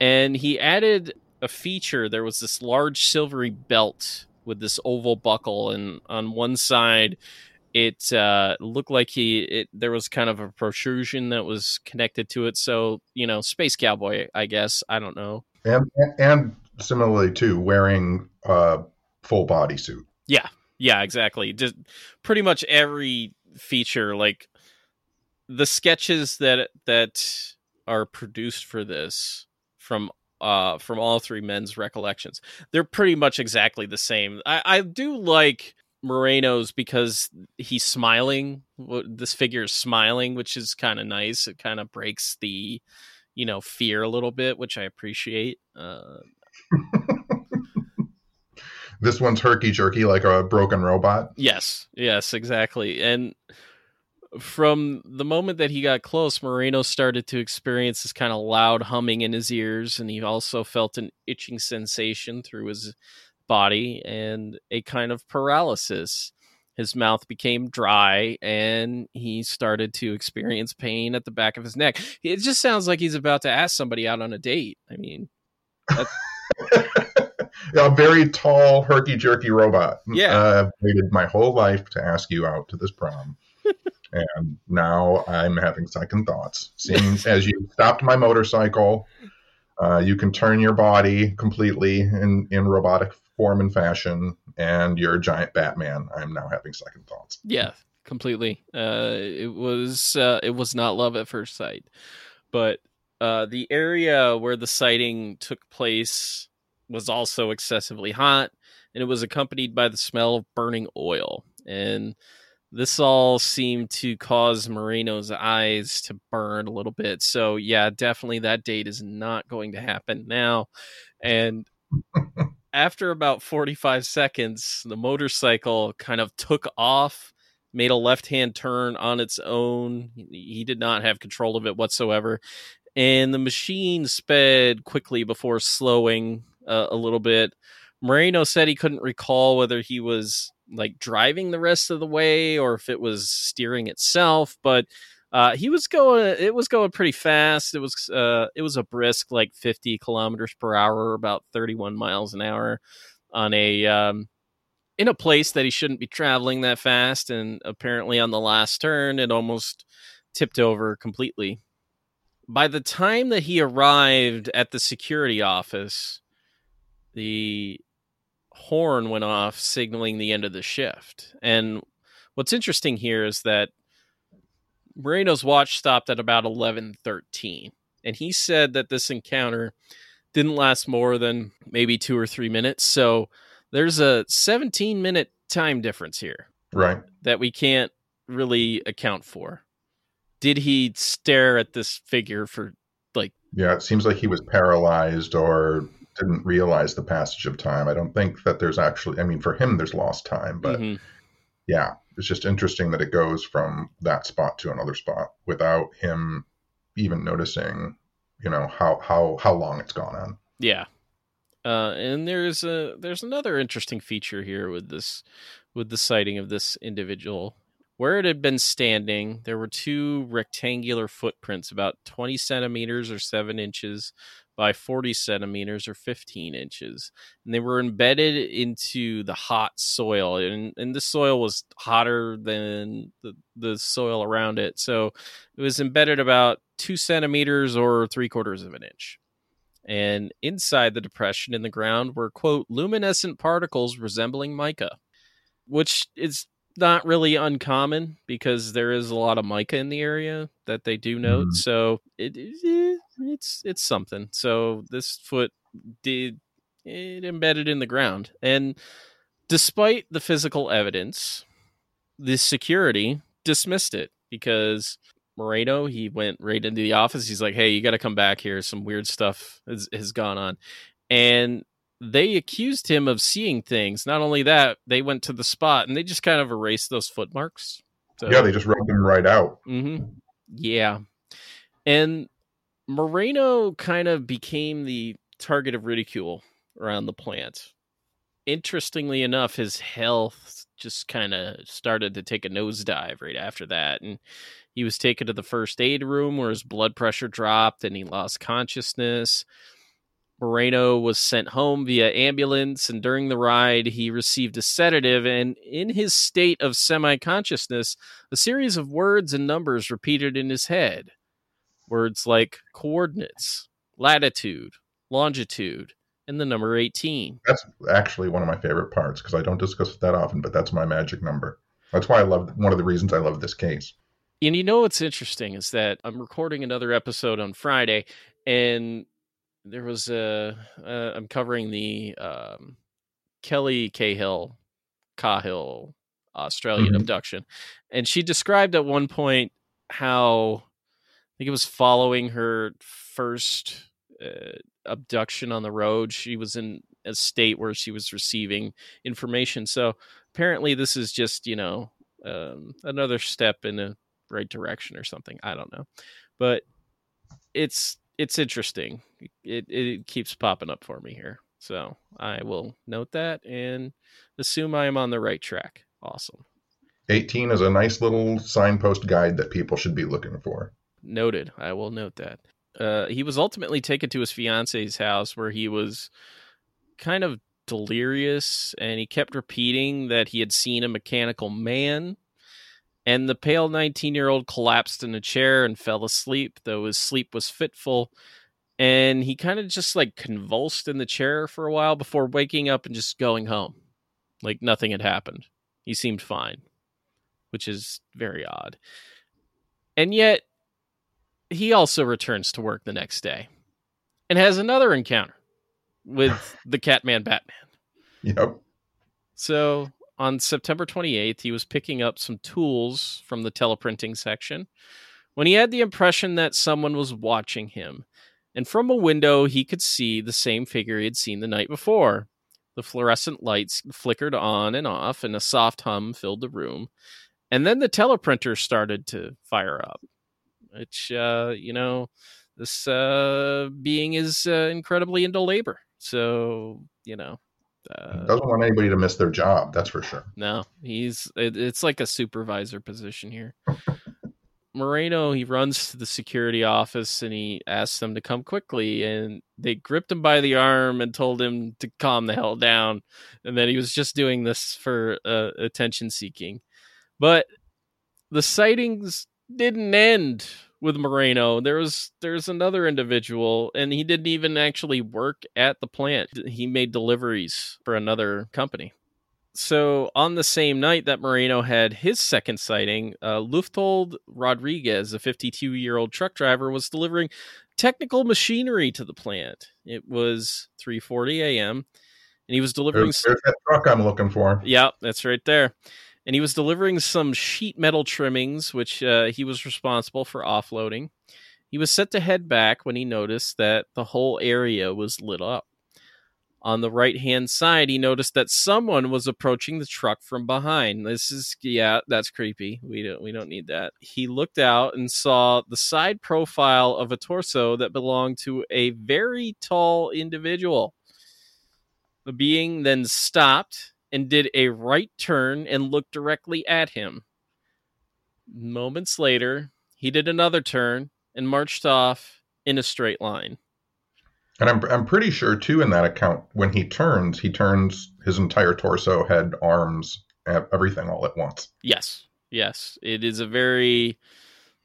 And he added a feature. There was this large silvery belt with this oval buckle, and on one side it uh, looked like he it, there was kind of a protrusion that was connected to it. So you know, space cowboy, I guess. I don't know. And and similarly too, wearing a full body suit. Yeah, yeah, exactly. Just pretty much every feature, like the sketches that that are produced for this from uh, from all three men's recollections. They're pretty much exactly the same. I, I do like Moreno's because he's smiling. This figure is smiling, which is kind of nice. It kind of breaks the, you know, fear a little bit, which I appreciate. Uh, <laughs> this one's herky jerky like a broken robot. Yes, yes, exactly. And from the moment that he got close, Moreno started to experience this kind of loud humming in his ears, and he also felt an itching sensation through his body and a kind of paralysis. His mouth became dry, and he started to experience pain at the back of his neck. It just sounds like he's about to ask somebody out on a date. I mean, <laughs> a very tall, herky jerky robot. Yeah, uh, I've waited my whole life to ask you out to this prom and now I'm having second thoughts. Seeing <laughs> as you stopped my motorcycle, uh, you can turn your body completely in in robotic form and fashion, and you're a giant Batman. I'm now having second thoughts. Yeah, completely. Uh, it was uh, it was not love at first sight, but uh, the area where the sighting took place was also excessively hot, and it was accompanied by the smell of burning oil and this all seemed to cause Moreno's eyes to burn a little bit. So yeah, definitely that date is not going to happen now. And <laughs> after about 45 seconds, the motorcycle kind of took off, made a left-hand turn on its own. He did not have control of it whatsoever. And the machine sped quickly before slowing uh, a little bit. Moreno said he couldn't recall whether he was like driving the rest of the way or if it was steering itself but uh, he was going it was going pretty fast. It was uh, it was a brisk like 50 kilometers per hour about 31 miles an hour on a um, in a place that he shouldn't be traveling that fast and apparently on the last turn it almost tipped over completely. By the time that he arrived at the security office the horn went off signaling the end of the shift. And what's interesting here is that Moreno's watch stopped at about 11:13 and he said that this encounter didn't last more than maybe 2 or 3 minutes. So there's a 17 minute time difference here. Right. That we can't really account for? Did he stare at this figure for like Yeah, it seems like he was paralyzed or didn't realize the passage of time. I don't think that there's actually I mean for him there's lost time, but Mhm. yeah, it's just interesting that it goes from that spot to another spot without him even noticing, you know, how how how long it's gone on. Yeah. Uh, and there's a there's another interesting feature here with this with the sighting of this individual. Where it had been standing, there were two rectangular footprints about 20 centimeters or 7 inches by 40 centimeters or 15 inches. And they were embedded into the hot soil. And, and the soil was hotter than the, the soil around it. So it was embedded about two centimeters or three quarters of an inch and inside the depression in the ground were quote luminescent particles resembling mica which is not really uncommon because there is a lot of mica in the area that they do note Mhm. so it, it it's it's something so this foot did it embedded in the ground and despite the physical evidence the security dismissed it because Moreno, he went right into the office. He's like, "Hey, you got to come back here. Some weird stuff has, has gone on," and they accused him of seeing things. Not only that, they went to the spot and they just kind of erased those footmarks. So, Yeah, they just rubbed them right out. hmm Yeah. And Moreno kind of became the target of ridicule around the plant. Interestingly enough, his health just kind of started to take a nosedive right after that. And he was taken to the first aid room where his blood pressure dropped and he lost consciousness. Moreno was sent home via ambulance, and during the ride, he received a sedative. And in his state of semi consciousness, a series of words and numbers repeated in his head. Words like coordinates, latitude, longitude, and the number 18. That's actually one of my favorite parts because I don't discuss it that often, but that's my magic number. That's why I love one of the reasons I love this case. And you know what's interesting is that I'm recording another episode on Friday, and there was a uh, I'm covering the um, Kelly Cahill Cahill Australian Mhm. abduction, and she described at one point how I think it was following her first uh, abduction on the road. She was in a state where she was receiving information. So apparently, this is just you know um, another step in the right direction or something. I don't know, but it's it's interesting. It it keeps popping up for me here, so I will note that and assume I am on the right track. Awesome. 18 is a nice little signpost guide that people should be looking for. Noted. I will note that. Uh, he was ultimately taken to his fiance's house where he was kind of delirious and he kept repeating that he had seen a mechanical man. And the pale 19 year old collapsed in a chair and fell asleep, though his sleep was fitful. And he kind of just like convulsed in the chair for a while before waking up and just going home. Like nothing had happened. He seemed fine, which is very odd. And yet, he also returns to work the next day and has another encounter with the Catman Batman. Yep. So on September 28th, he was picking up some tools from the teleprinting section when he had the impression that someone was watching him. And from a window, he could see the same figure he had seen the night before. The fluorescent lights flickered on and off, and a soft hum filled the room. And then the teleprinter started to fire up, which, uh, you know, this uh, being is uh, incredibly into labor. So, you know, uh, Doesn't want anybody to miss their job, that's for sure. no, he's it, it's like a supervisor position here. <laughs> Moreno, he runs to the security office and he asks them to come quickly and they gripped him by the arm and told him to calm the hell down and that he was just doing this for uh, attention seeking. But the sightings didn't end with Moreno. There was there's another individual and he didn't even actually work at the plant. He made deliveries for another company so on the same night that Moreno had his second sighting, uh, Luftold Rodriguez, a 52 year old truck driver, was delivering technical machinery to the plant. It was 3:40 a.m. and he was delivering. There's, there's that truck I'm looking for. Yeah, that's right there. And he was delivering some sheet metal trimmings, which uh, he was responsible for offloading. He was set to head back when he noticed that the whole area was lit up. On the right hand side, he noticed that someone was approaching the truck from behind. This is yeah, that's creepy. We don't we don't need that. He looked out and saw the side profile of a torso that belonged to a very tall individual. The being then stopped and did a right turn and looked directly at him. Moments later, he did another turn and marched off in a straight line. And I'm I'm pretty sure too in that account when he turns, he turns his entire torso, head, arms, everything all at once. Yes. Yes. It is a very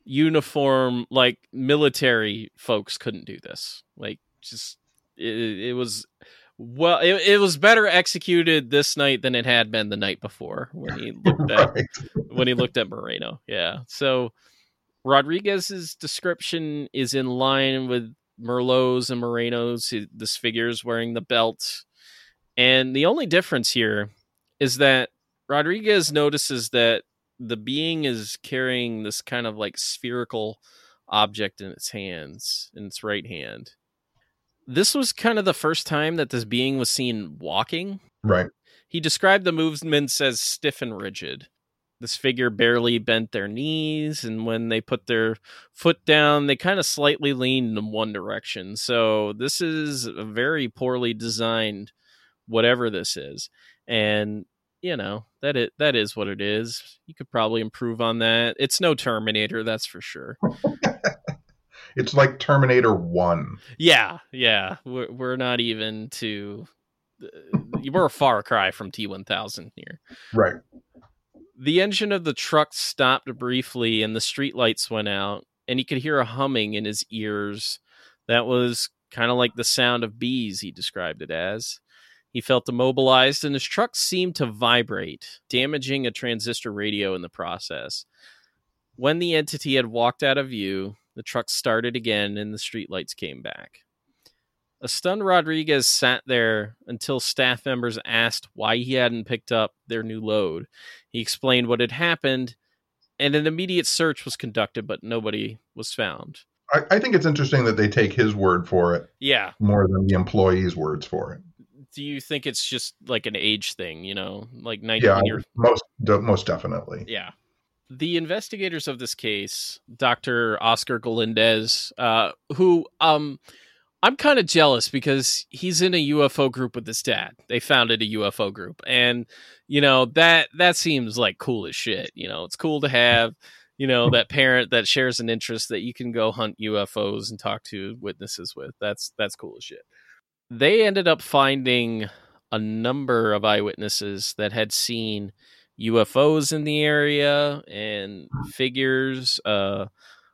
uniform like military folks couldn't do this. Like just it, it was well it, it was better executed this night than it had been the night before when he looked at <laughs> right. when he looked at Moreno. Yeah. So Rodriguez's description is in line with Merlot's and Moreno's. This figure's wearing the belt. And the only difference here is that Rodriguez notices that the being is carrying this kind of like spherical object in its hands, in its right hand. This was kind of the first time that this being was seen walking. Right. He described the movements as stiff and rigid. This figure barely bent their knees and when they put their foot down they kind of slightly leaned in one direction. So this is a very poorly designed whatever this is. And you know that it that is what it is. You could probably improve on that. It's no terminator that's for sure <laughs> it's like terminator 1 yeah yeah we're, we're not even to uh, we're a far cry from t1000 here right the engine of the truck stopped briefly and the streetlights went out, and he could hear a humming in his ears. That was kind of like the sound of bees, he described it as. He felt immobilized, and his truck seemed to vibrate, damaging a transistor radio in the process. When the entity had walked out of view, the truck started again and the streetlights came back. A stunned Rodriguez sat there until staff members asked why he hadn't picked up their new load. He explained what had happened, and an immediate search was conducted, but nobody was found. I, I think it's interesting that they take his word for it. Yeah. More than the employees' words for it. Do you think it's just like an age thing, you know? Like 19 yeah, years? Most, most definitely. Yeah. The investigators of this case, Dr. Oscar Galindez, uh, who um I'm kind of jealous because he's in a UFO group with his dad. They founded a UFO group, and you know that that seems like cool as shit. You know, it's cool to have you know that parent that shares an interest that you can go hunt UFOs and talk to witnesses with. That's that's cool as shit. They ended up finding a number of eyewitnesses that had seen UFOs in the area and figures. Uh,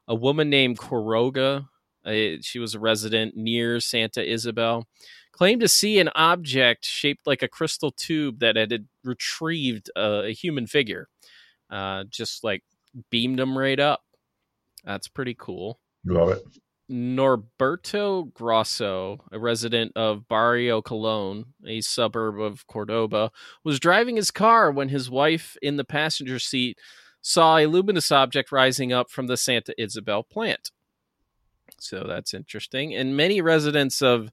a woman named Quiroga uh, she was a resident near Santa Isabel. Claimed to see an object shaped like a crystal tube that had retrieved a, a human figure. Uh, just like beamed them right up. That's pretty cool. Love it. Norberto Grosso, a resident of Barrio Colon, a suburb of Cordoba, was driving his car when his wife in the passenger seat saw a luminous object rising up from the Santa Isabel plant. So that's interesting. And many residents of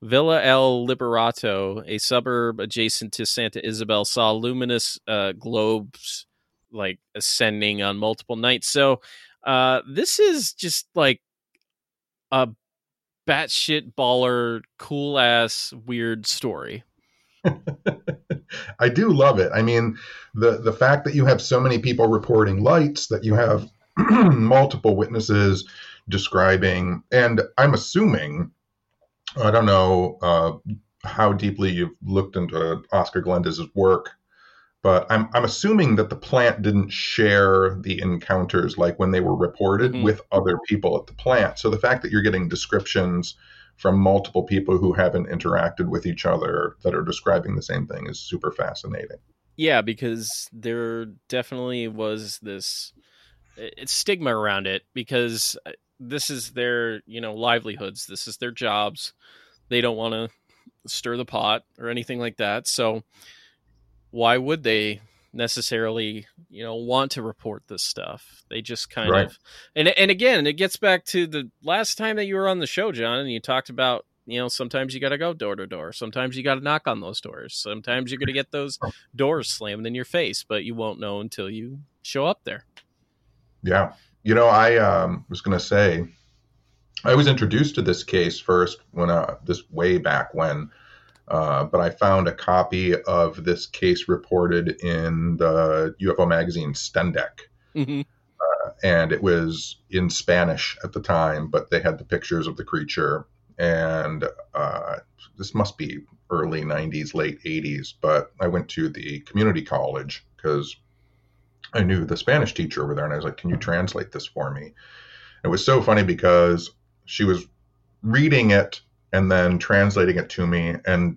Villa El Libertador, a suburb adjacent to Santa Isabel, saw luminous uh, globes like ascending on multiple nights. So uh, this is just like a batshit baller, cool ass, weird story. <laughs> I do love it. I mean, the the fact that you have so many people reporting lights, that you have <clears throat> multiple witnesses describing, and I'm assuming, I don't know uh, how deeply you've looked into Oscar Galindez's work, but I'm I'm assuming that the plant didn't share the encounters like when they were reported mm-hmm. with other people at the plant. So the fact that you're getting descriptions from multiple people who haven't interacted with each other that are describing the same thing is super fascinating. Yeah, because there definitely was this it's stigma around it because uh, this is their you know livelihoods this is their jobs they don't want to stir the pot or anything like that so why would they necessarily you know want to report this stuff? They just kind Right. of and and again it gets back to the last time that you were on the show john and you talked about you know sometimes you got to go door to door. Sometimes you got to knock on those doors. Sometimes you're going to get those <laughs> doors slammed in your face but you won't know until you show up there. Yeah. You know, I um, was going to say, I was introduced to this case first when uh, this way back when, uh, but I found a copy of this case reported in the UFO magazine Stendek, Mhm. and it was in Spanish at the time, but they had the pictures of the creature, and uh, this must be early 90s, late 80s, but I went to the community college because I knew the Spanish teacher over there, and I was like, "Can you translate this for me?" It was so funny because she was reading it and then translating it to me, and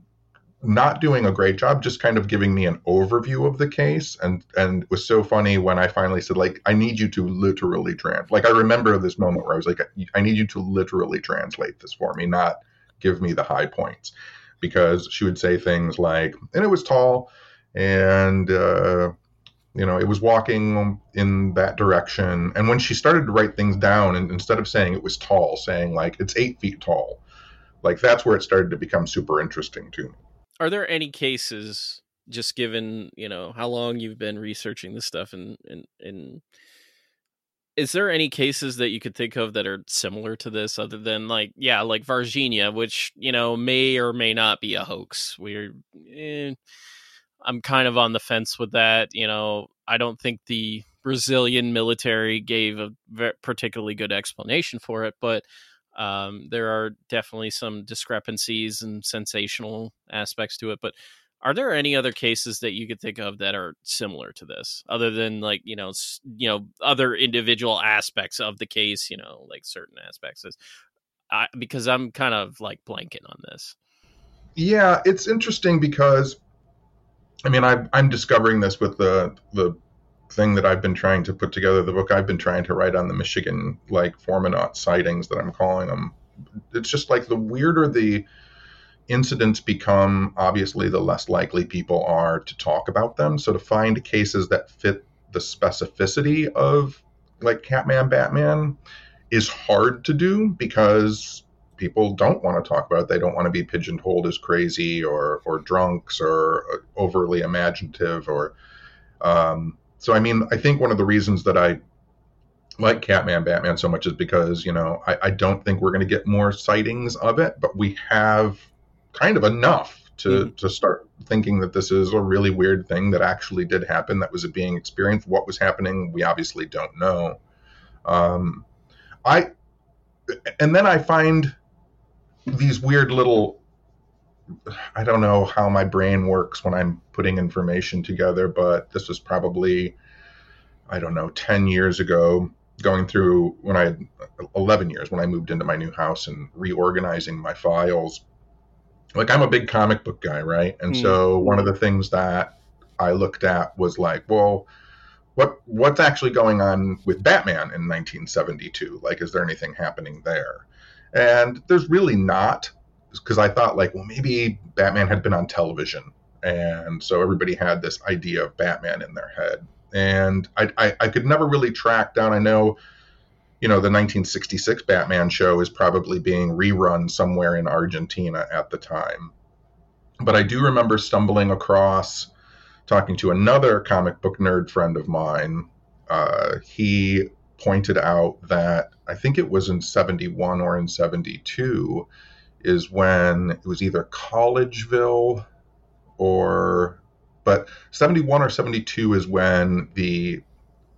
not doing a great job, just kind of giving me an overview of the case. And and it was so funny when I finally said, "Like, I need you to literally trans." Like, I remember this moment where I was like, "I need you to literally translate this for me, not give me the high points," because she would say things like, "And it was tall." And uh, you know, it was walking in that direction. And when she started to write things down, and instead of saying it was tall, saying like it's eight feet tall, like that's where it started to become super interesting to me. are there any cases just given you know how long you've been researching this stuff and and and is there any cases that you could think of that are similar to this other than like yeah like Varginha which you know may or may not be a hoax we're eh, I'm kind of on the fence with that you know I don't think the Brazilian military gave a particularly good explanation for it but um, there are definitely some discrepancies and sensational aspects to it. But are there any other cases that you could think of that are similar to this, other than like you know, you know, other individual aspects of the case? You know, like certain aspects. Is- I, because I'm kind of like blanking on this. Yeah, it's interesting because, I mean, I, I'm discovering this with the the thing that I've been trying to put together, the book I've been trying to write on the Michigan like Formonaut sightings that I'm calling them. It's just like the weirder the incidents become, obviously, the less likely people are to talk about them. So to find cases that fit the specificity of like Catman, Batman is hard to do because people don't want to talk about it. They don't want to be pigeonholed as crazy or or drunks or overly imaginative or um, so I mean I think one of the reasons that I like Catman Batman so much is because you know I, I don't think we're going to get more sightings of it, but we have kind of enough to Mhm. to start thinking that this is a really weird thing that actually did happen that was being experienced. What was happening, we obviously don't know. Um, I and then I find these weird little I don't know how my brain works when I'm putting information together, but this was probably I don't know 10 years ago going through when I had 11 years when I moved into my new house and reorganizing my files. Like I'm a big comic book guy, right? And Hmm. so one of the things that I looked at was like, well, what what's actually going on with Batman in 1972? Like, is there anything happening there? And there's really not, because I thought like, well, maybe Batman had been on television, and so everybody had this idea of Batman in their head. And I, I, I could never really track down. I know, you know, the 1966 Batman show is probably being rerun somewhere in Argentina at the time. But I do remember stumbling across talking to another comic book nerd friend of mine. Uh, he pointed out that I think it was in 71 or in 72 is when it was either Collegeville or, but 71 or 72 is when the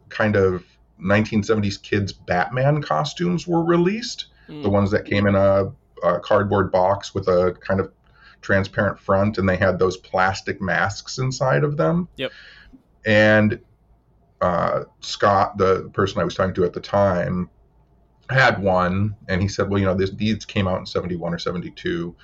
kind of 1970s kids Batman costumes were released. Hmm. The ones that came in a, a cardboard box with a kind of transparent front and they had those plastic masks inside of them. Yep. And uh, Scott, the person I was talking to at the time, had one, and he said, "Well, you know, this, these came out in '71 or '72."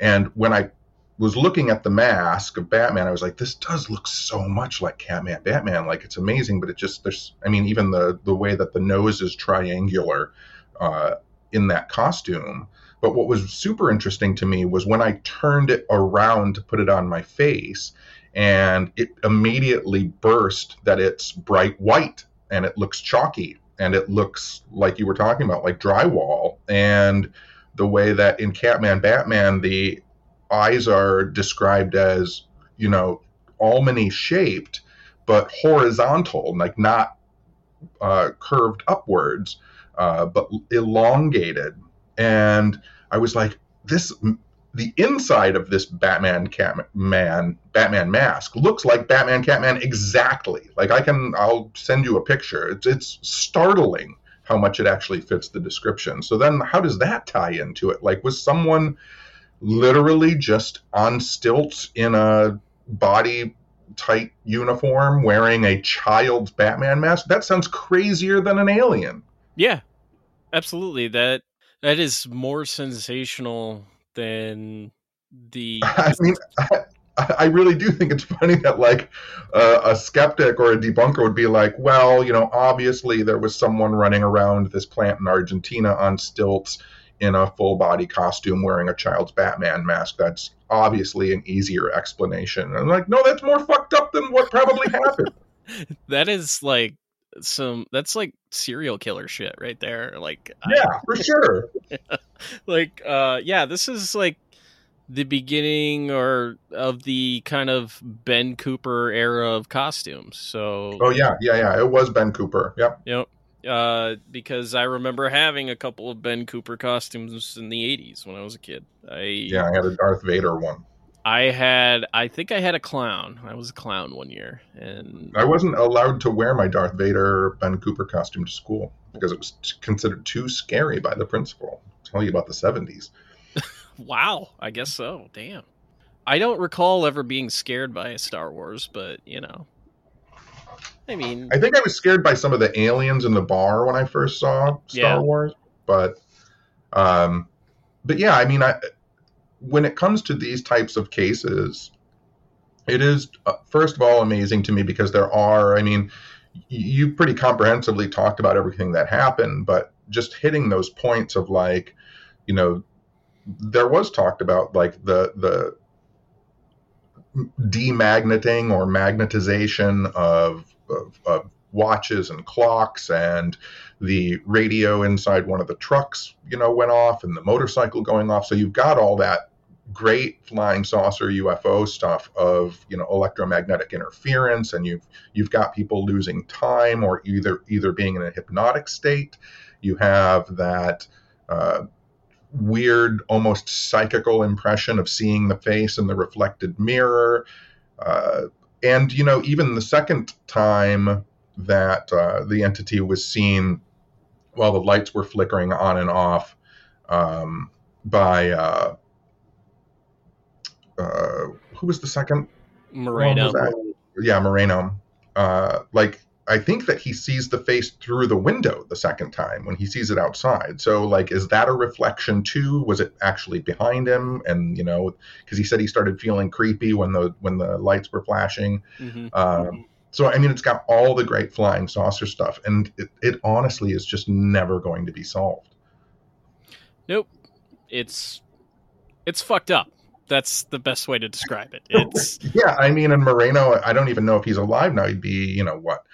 And when I was looking at the mask of Batman, I was like, "This does look so much like Catman, Batman. Like it's amazing." But it just there's, I mean, even the the way that the nose is triangular uh, in that costume, But what was super interesting to me was when I turned it around to put it on my face, and it immediately burst that it's bright white and it looks chalky and it looks like you were talking about, like drywall. And the way that in Catman Batman, the eyes are described as, you know, almany shaped, but horizontal, like not uh, curved upwards, uh, but elongated. And I was like, this, the inside of this Batman Catman Batman mask looks like Batman Catman exactly. Like I can, I'll send you a picture. It's it's startling how much it actually fits the description. So then, how does that tie into it? Like, was someone literally just on stilts in a body tight uniform wearing a child's Batman mask? That sounds crazier than an alien. Yeah, absolutely. That that is more sensational than the. <laughs> I mean, I, I really do think it's funny that like uh, a skeptic or a debunker would be like, well, you know, obviously there was someone running around this plant in Argentina on stilts in a full body costume wearing a child's Batman mask. That's obviously an easier explanation. And I'm like, no, that's more fucked up than what probably happened. <laughs> that is like some that's like serial killer shit right there. Like Yeah, I, for sure. <laughs> like uh yeah, this is like the beginning or of the kind of Ben Cooper era of costumes. So Oh yeah, yeah, yeah. It was Ben Cooper. Yep. Yep uh, because I remember having a couple of Ben Cooper costumes in the '80s when I was a kid. I yeah, I had a Darth Vader one. I had, I think I had a clown. I was a clown one year, and I wasn't allowed to wear my Darth Vader Ben Cooper costume to school because it was considered too scary by the principal. I'll tell you about the '70s. <laughs> wow, I guess so. Damn. I don't recall ever being scared by Star Wars, but you know, I mean, I think I was scared by some of the aliens in the bar when I first saw Star yeah. Wars, but, um, but yeah, I mean, I when it comes to these types of cases, it is uh, first of all amazing to me because there are, I mean, you pretty comprehensively talked about everything that happened, but just hitting those points of like, you know, there was talked about like the the demagneting or magnetization of of, of watches and clocks and the radio inside one of the trucks you know went off and the motorcycle going off. So you've got all that great flying saucer UFO stuff of you know electromagnetic interference and you've you've got people losing time or either either being in a hypnotic state. You have that uh, weird almost psychical impression of seeing the face in the reflected mirror. Uh, and you know even the second time that uh, the entity was seen while the lights were flickering on and off um, by uh, uh, who was the second moreno yeah moreno uh, like I think that he sees the face through the window the second time when he sees it outside. So like, is that a reflection too? Was it actually behind him? And you know, because he said he started feeling creepy when the when the lights were flashing. Mm-hmm. Um, so I mean, it's got all the great flying saucer stuff, and it, it honestly is just never going to be solved. Nope, it's it's fucked up that's the best way to describe it. It's yeah. I mean, and Moreno, I don't even know if he's alive now. He'd be, you know, what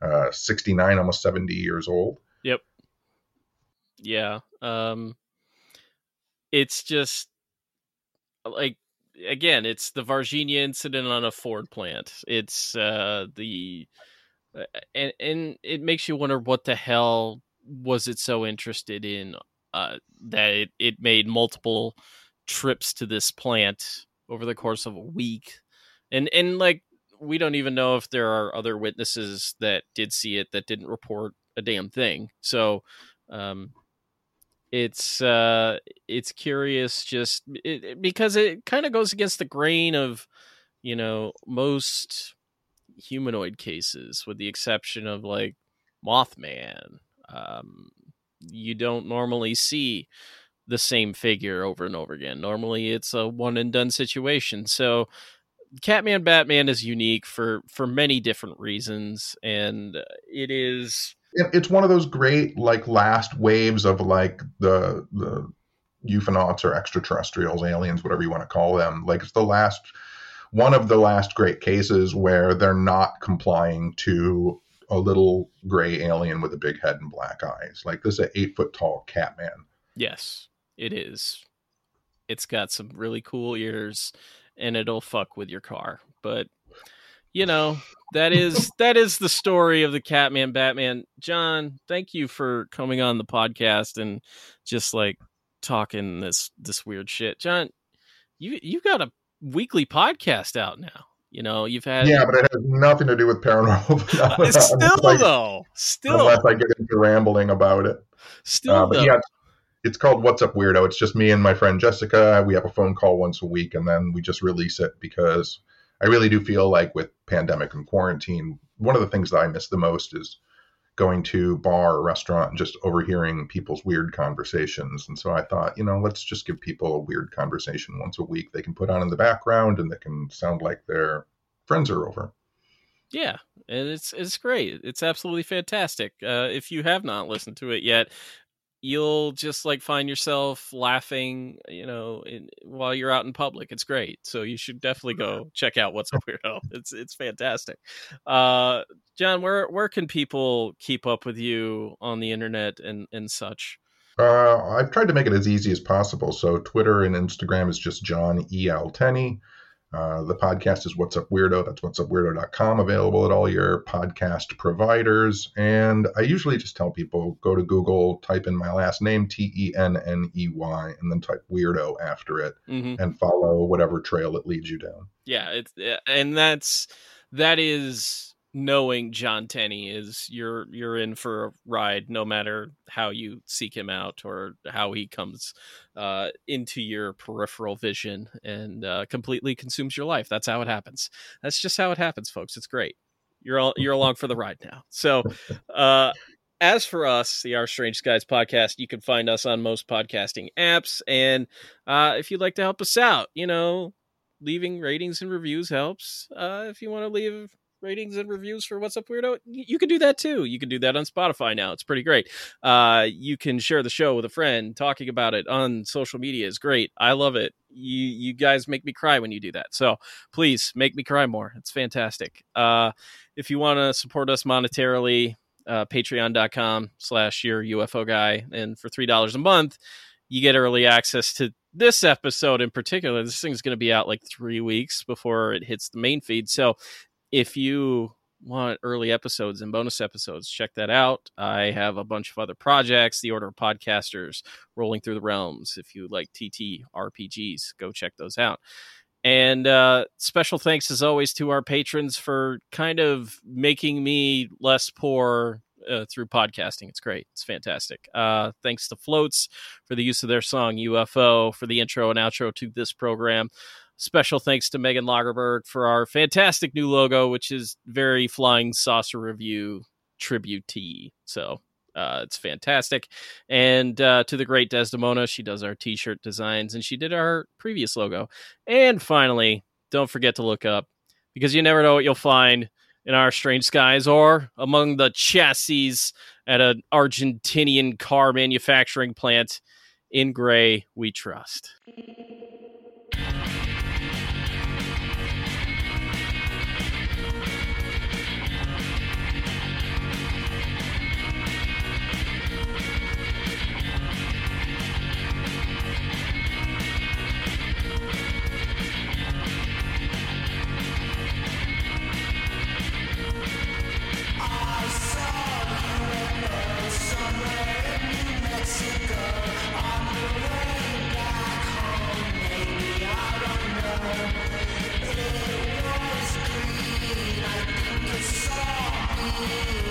uh, 69, almost 70 years old. Yep. Yeah. Um, it's just like again, it's the Varginha incident on a Ford plant. It's uh, the and and it makes you wonder what the hell was it so interested in uh, that it, it made multiple trips to this plant over the course of a week and and like we don't even know if there are other witnesses that did see it that didn't report a damn thing. So, um, it's uh, it's curious just it, because it kind of goes against the grain of you know most humanoid cases, with the exception of like Mothman. Um, you don't normally see the same figure over and over again. Normally, it's a one and done situation. So Catman Batman is unique for for many different reasons, and uh, it is. It's one of those great like last waves of like the the ufonauts or extraterrestrials, aliens, whatever you want to call them. Like it's the last one of the last great cases where they're not complying to a little gray alien with a big head and black eyes. Like this is an eight foot tall Catman. Yes, it is. It's got some really cool ears and it'll fuck with your car. But you know, that is <laughs> that is the story of the Catman Batman. John, thank you for coming on the podcast and just like talking this this weird shit. John, you you got a weekly podcast out now. You know, you've had yeah, but it has nothing to do with paranormal. <laughs> uh, still though, still unless I get into rambling about it. Still, uh, but yeah, it's called What's Up Weirdo. It's just me and my friend Jessica. We have a phone call once a week, and then we just release it because I really do feel like with pandemic and quarantine, one of the things that I miss the most is going to bar or restaurant and just overhearing people's weird conversations. And so I thought, you know, let's just give people a weird conversation once a week they can put on in the background and they can sound like their friends are over. Yeah, and it's it's great. It's absolutely fantastic. Uh, if you have not listened to it yet, you'll just like find yourself laughing, you know, in, while you're out in public. It's great. So you should definitely go check out what's up <laughs> weirdo. It's it's fantastic. Uh, John, where where can people keep up with you on the internet and and such? Uh, I've tried to make it as easy as possible. So Twitter and Instagram is just John E L Tenney. Uh, the podcast is What's Up Weirdo. That's What's Up what'supweirdo.com, available at all your podcast providers. And I usually just tell people go to Google, type in my last name, T E N N E Y, and then type weirdo after it mm-hmm. and follow whatever trail it leads you down. Yeah, it's and that's that is knowing John Tenney is you're you're in for a ride no matter how you seek him out or how he comes uh, into your peripheral vision and uh, completely consumes your life. That's how it happens. That's just how it happens, folks. It's great. You're all you're along for the ride now. So, uh, as for us, the Our Strange Skies podcast, you can find us on most podcasting apps. And uh, if you'd like to help us out, you know, leaving ratings and reviews helps. Uh, if you want to leave ratings and reviews for What's Up Weirdo, you can do that too. You can do that on Spotify now. It's pretty great. Uh, you can share the show with a friend. Talking about it on social media is great. I love it. You you guys make me cry when you do that. So please make me cry more. It's fantastic. Uh, if you want to support us monetarily, uh, patreon.com slash your UFO guy. And for $3 a month, you get early access to this episode in particular. This thing's going to be out like three weeks before it hits the main feed. So if you want early episodes and bonus episodes, check that out. I have a bunch of other projects, the Order of Podcasters, Rolling Through the Realms. If you like TT RPGs, go check those out. And uh, special thanks, as always, to our patrons for kind of making me less poor uh, through podcasting. It's great. It's fantastic. Uh, thanks to Floats for the use of their song UFO for the intro and outro to this program. Special thanks to Megan Lagerberg for our fantastic new logo, which is very Flying Saucer Review tributee. So uh, it's fantastic. And uh, to the great Desdymona, she does our t shirt designs and she did our previous logo. And finally, don't forget to look up because you never know what you'll find in our strange skies or among the chassis at an Argentinian car manufacturing plant. In gray, we trust. Thank you.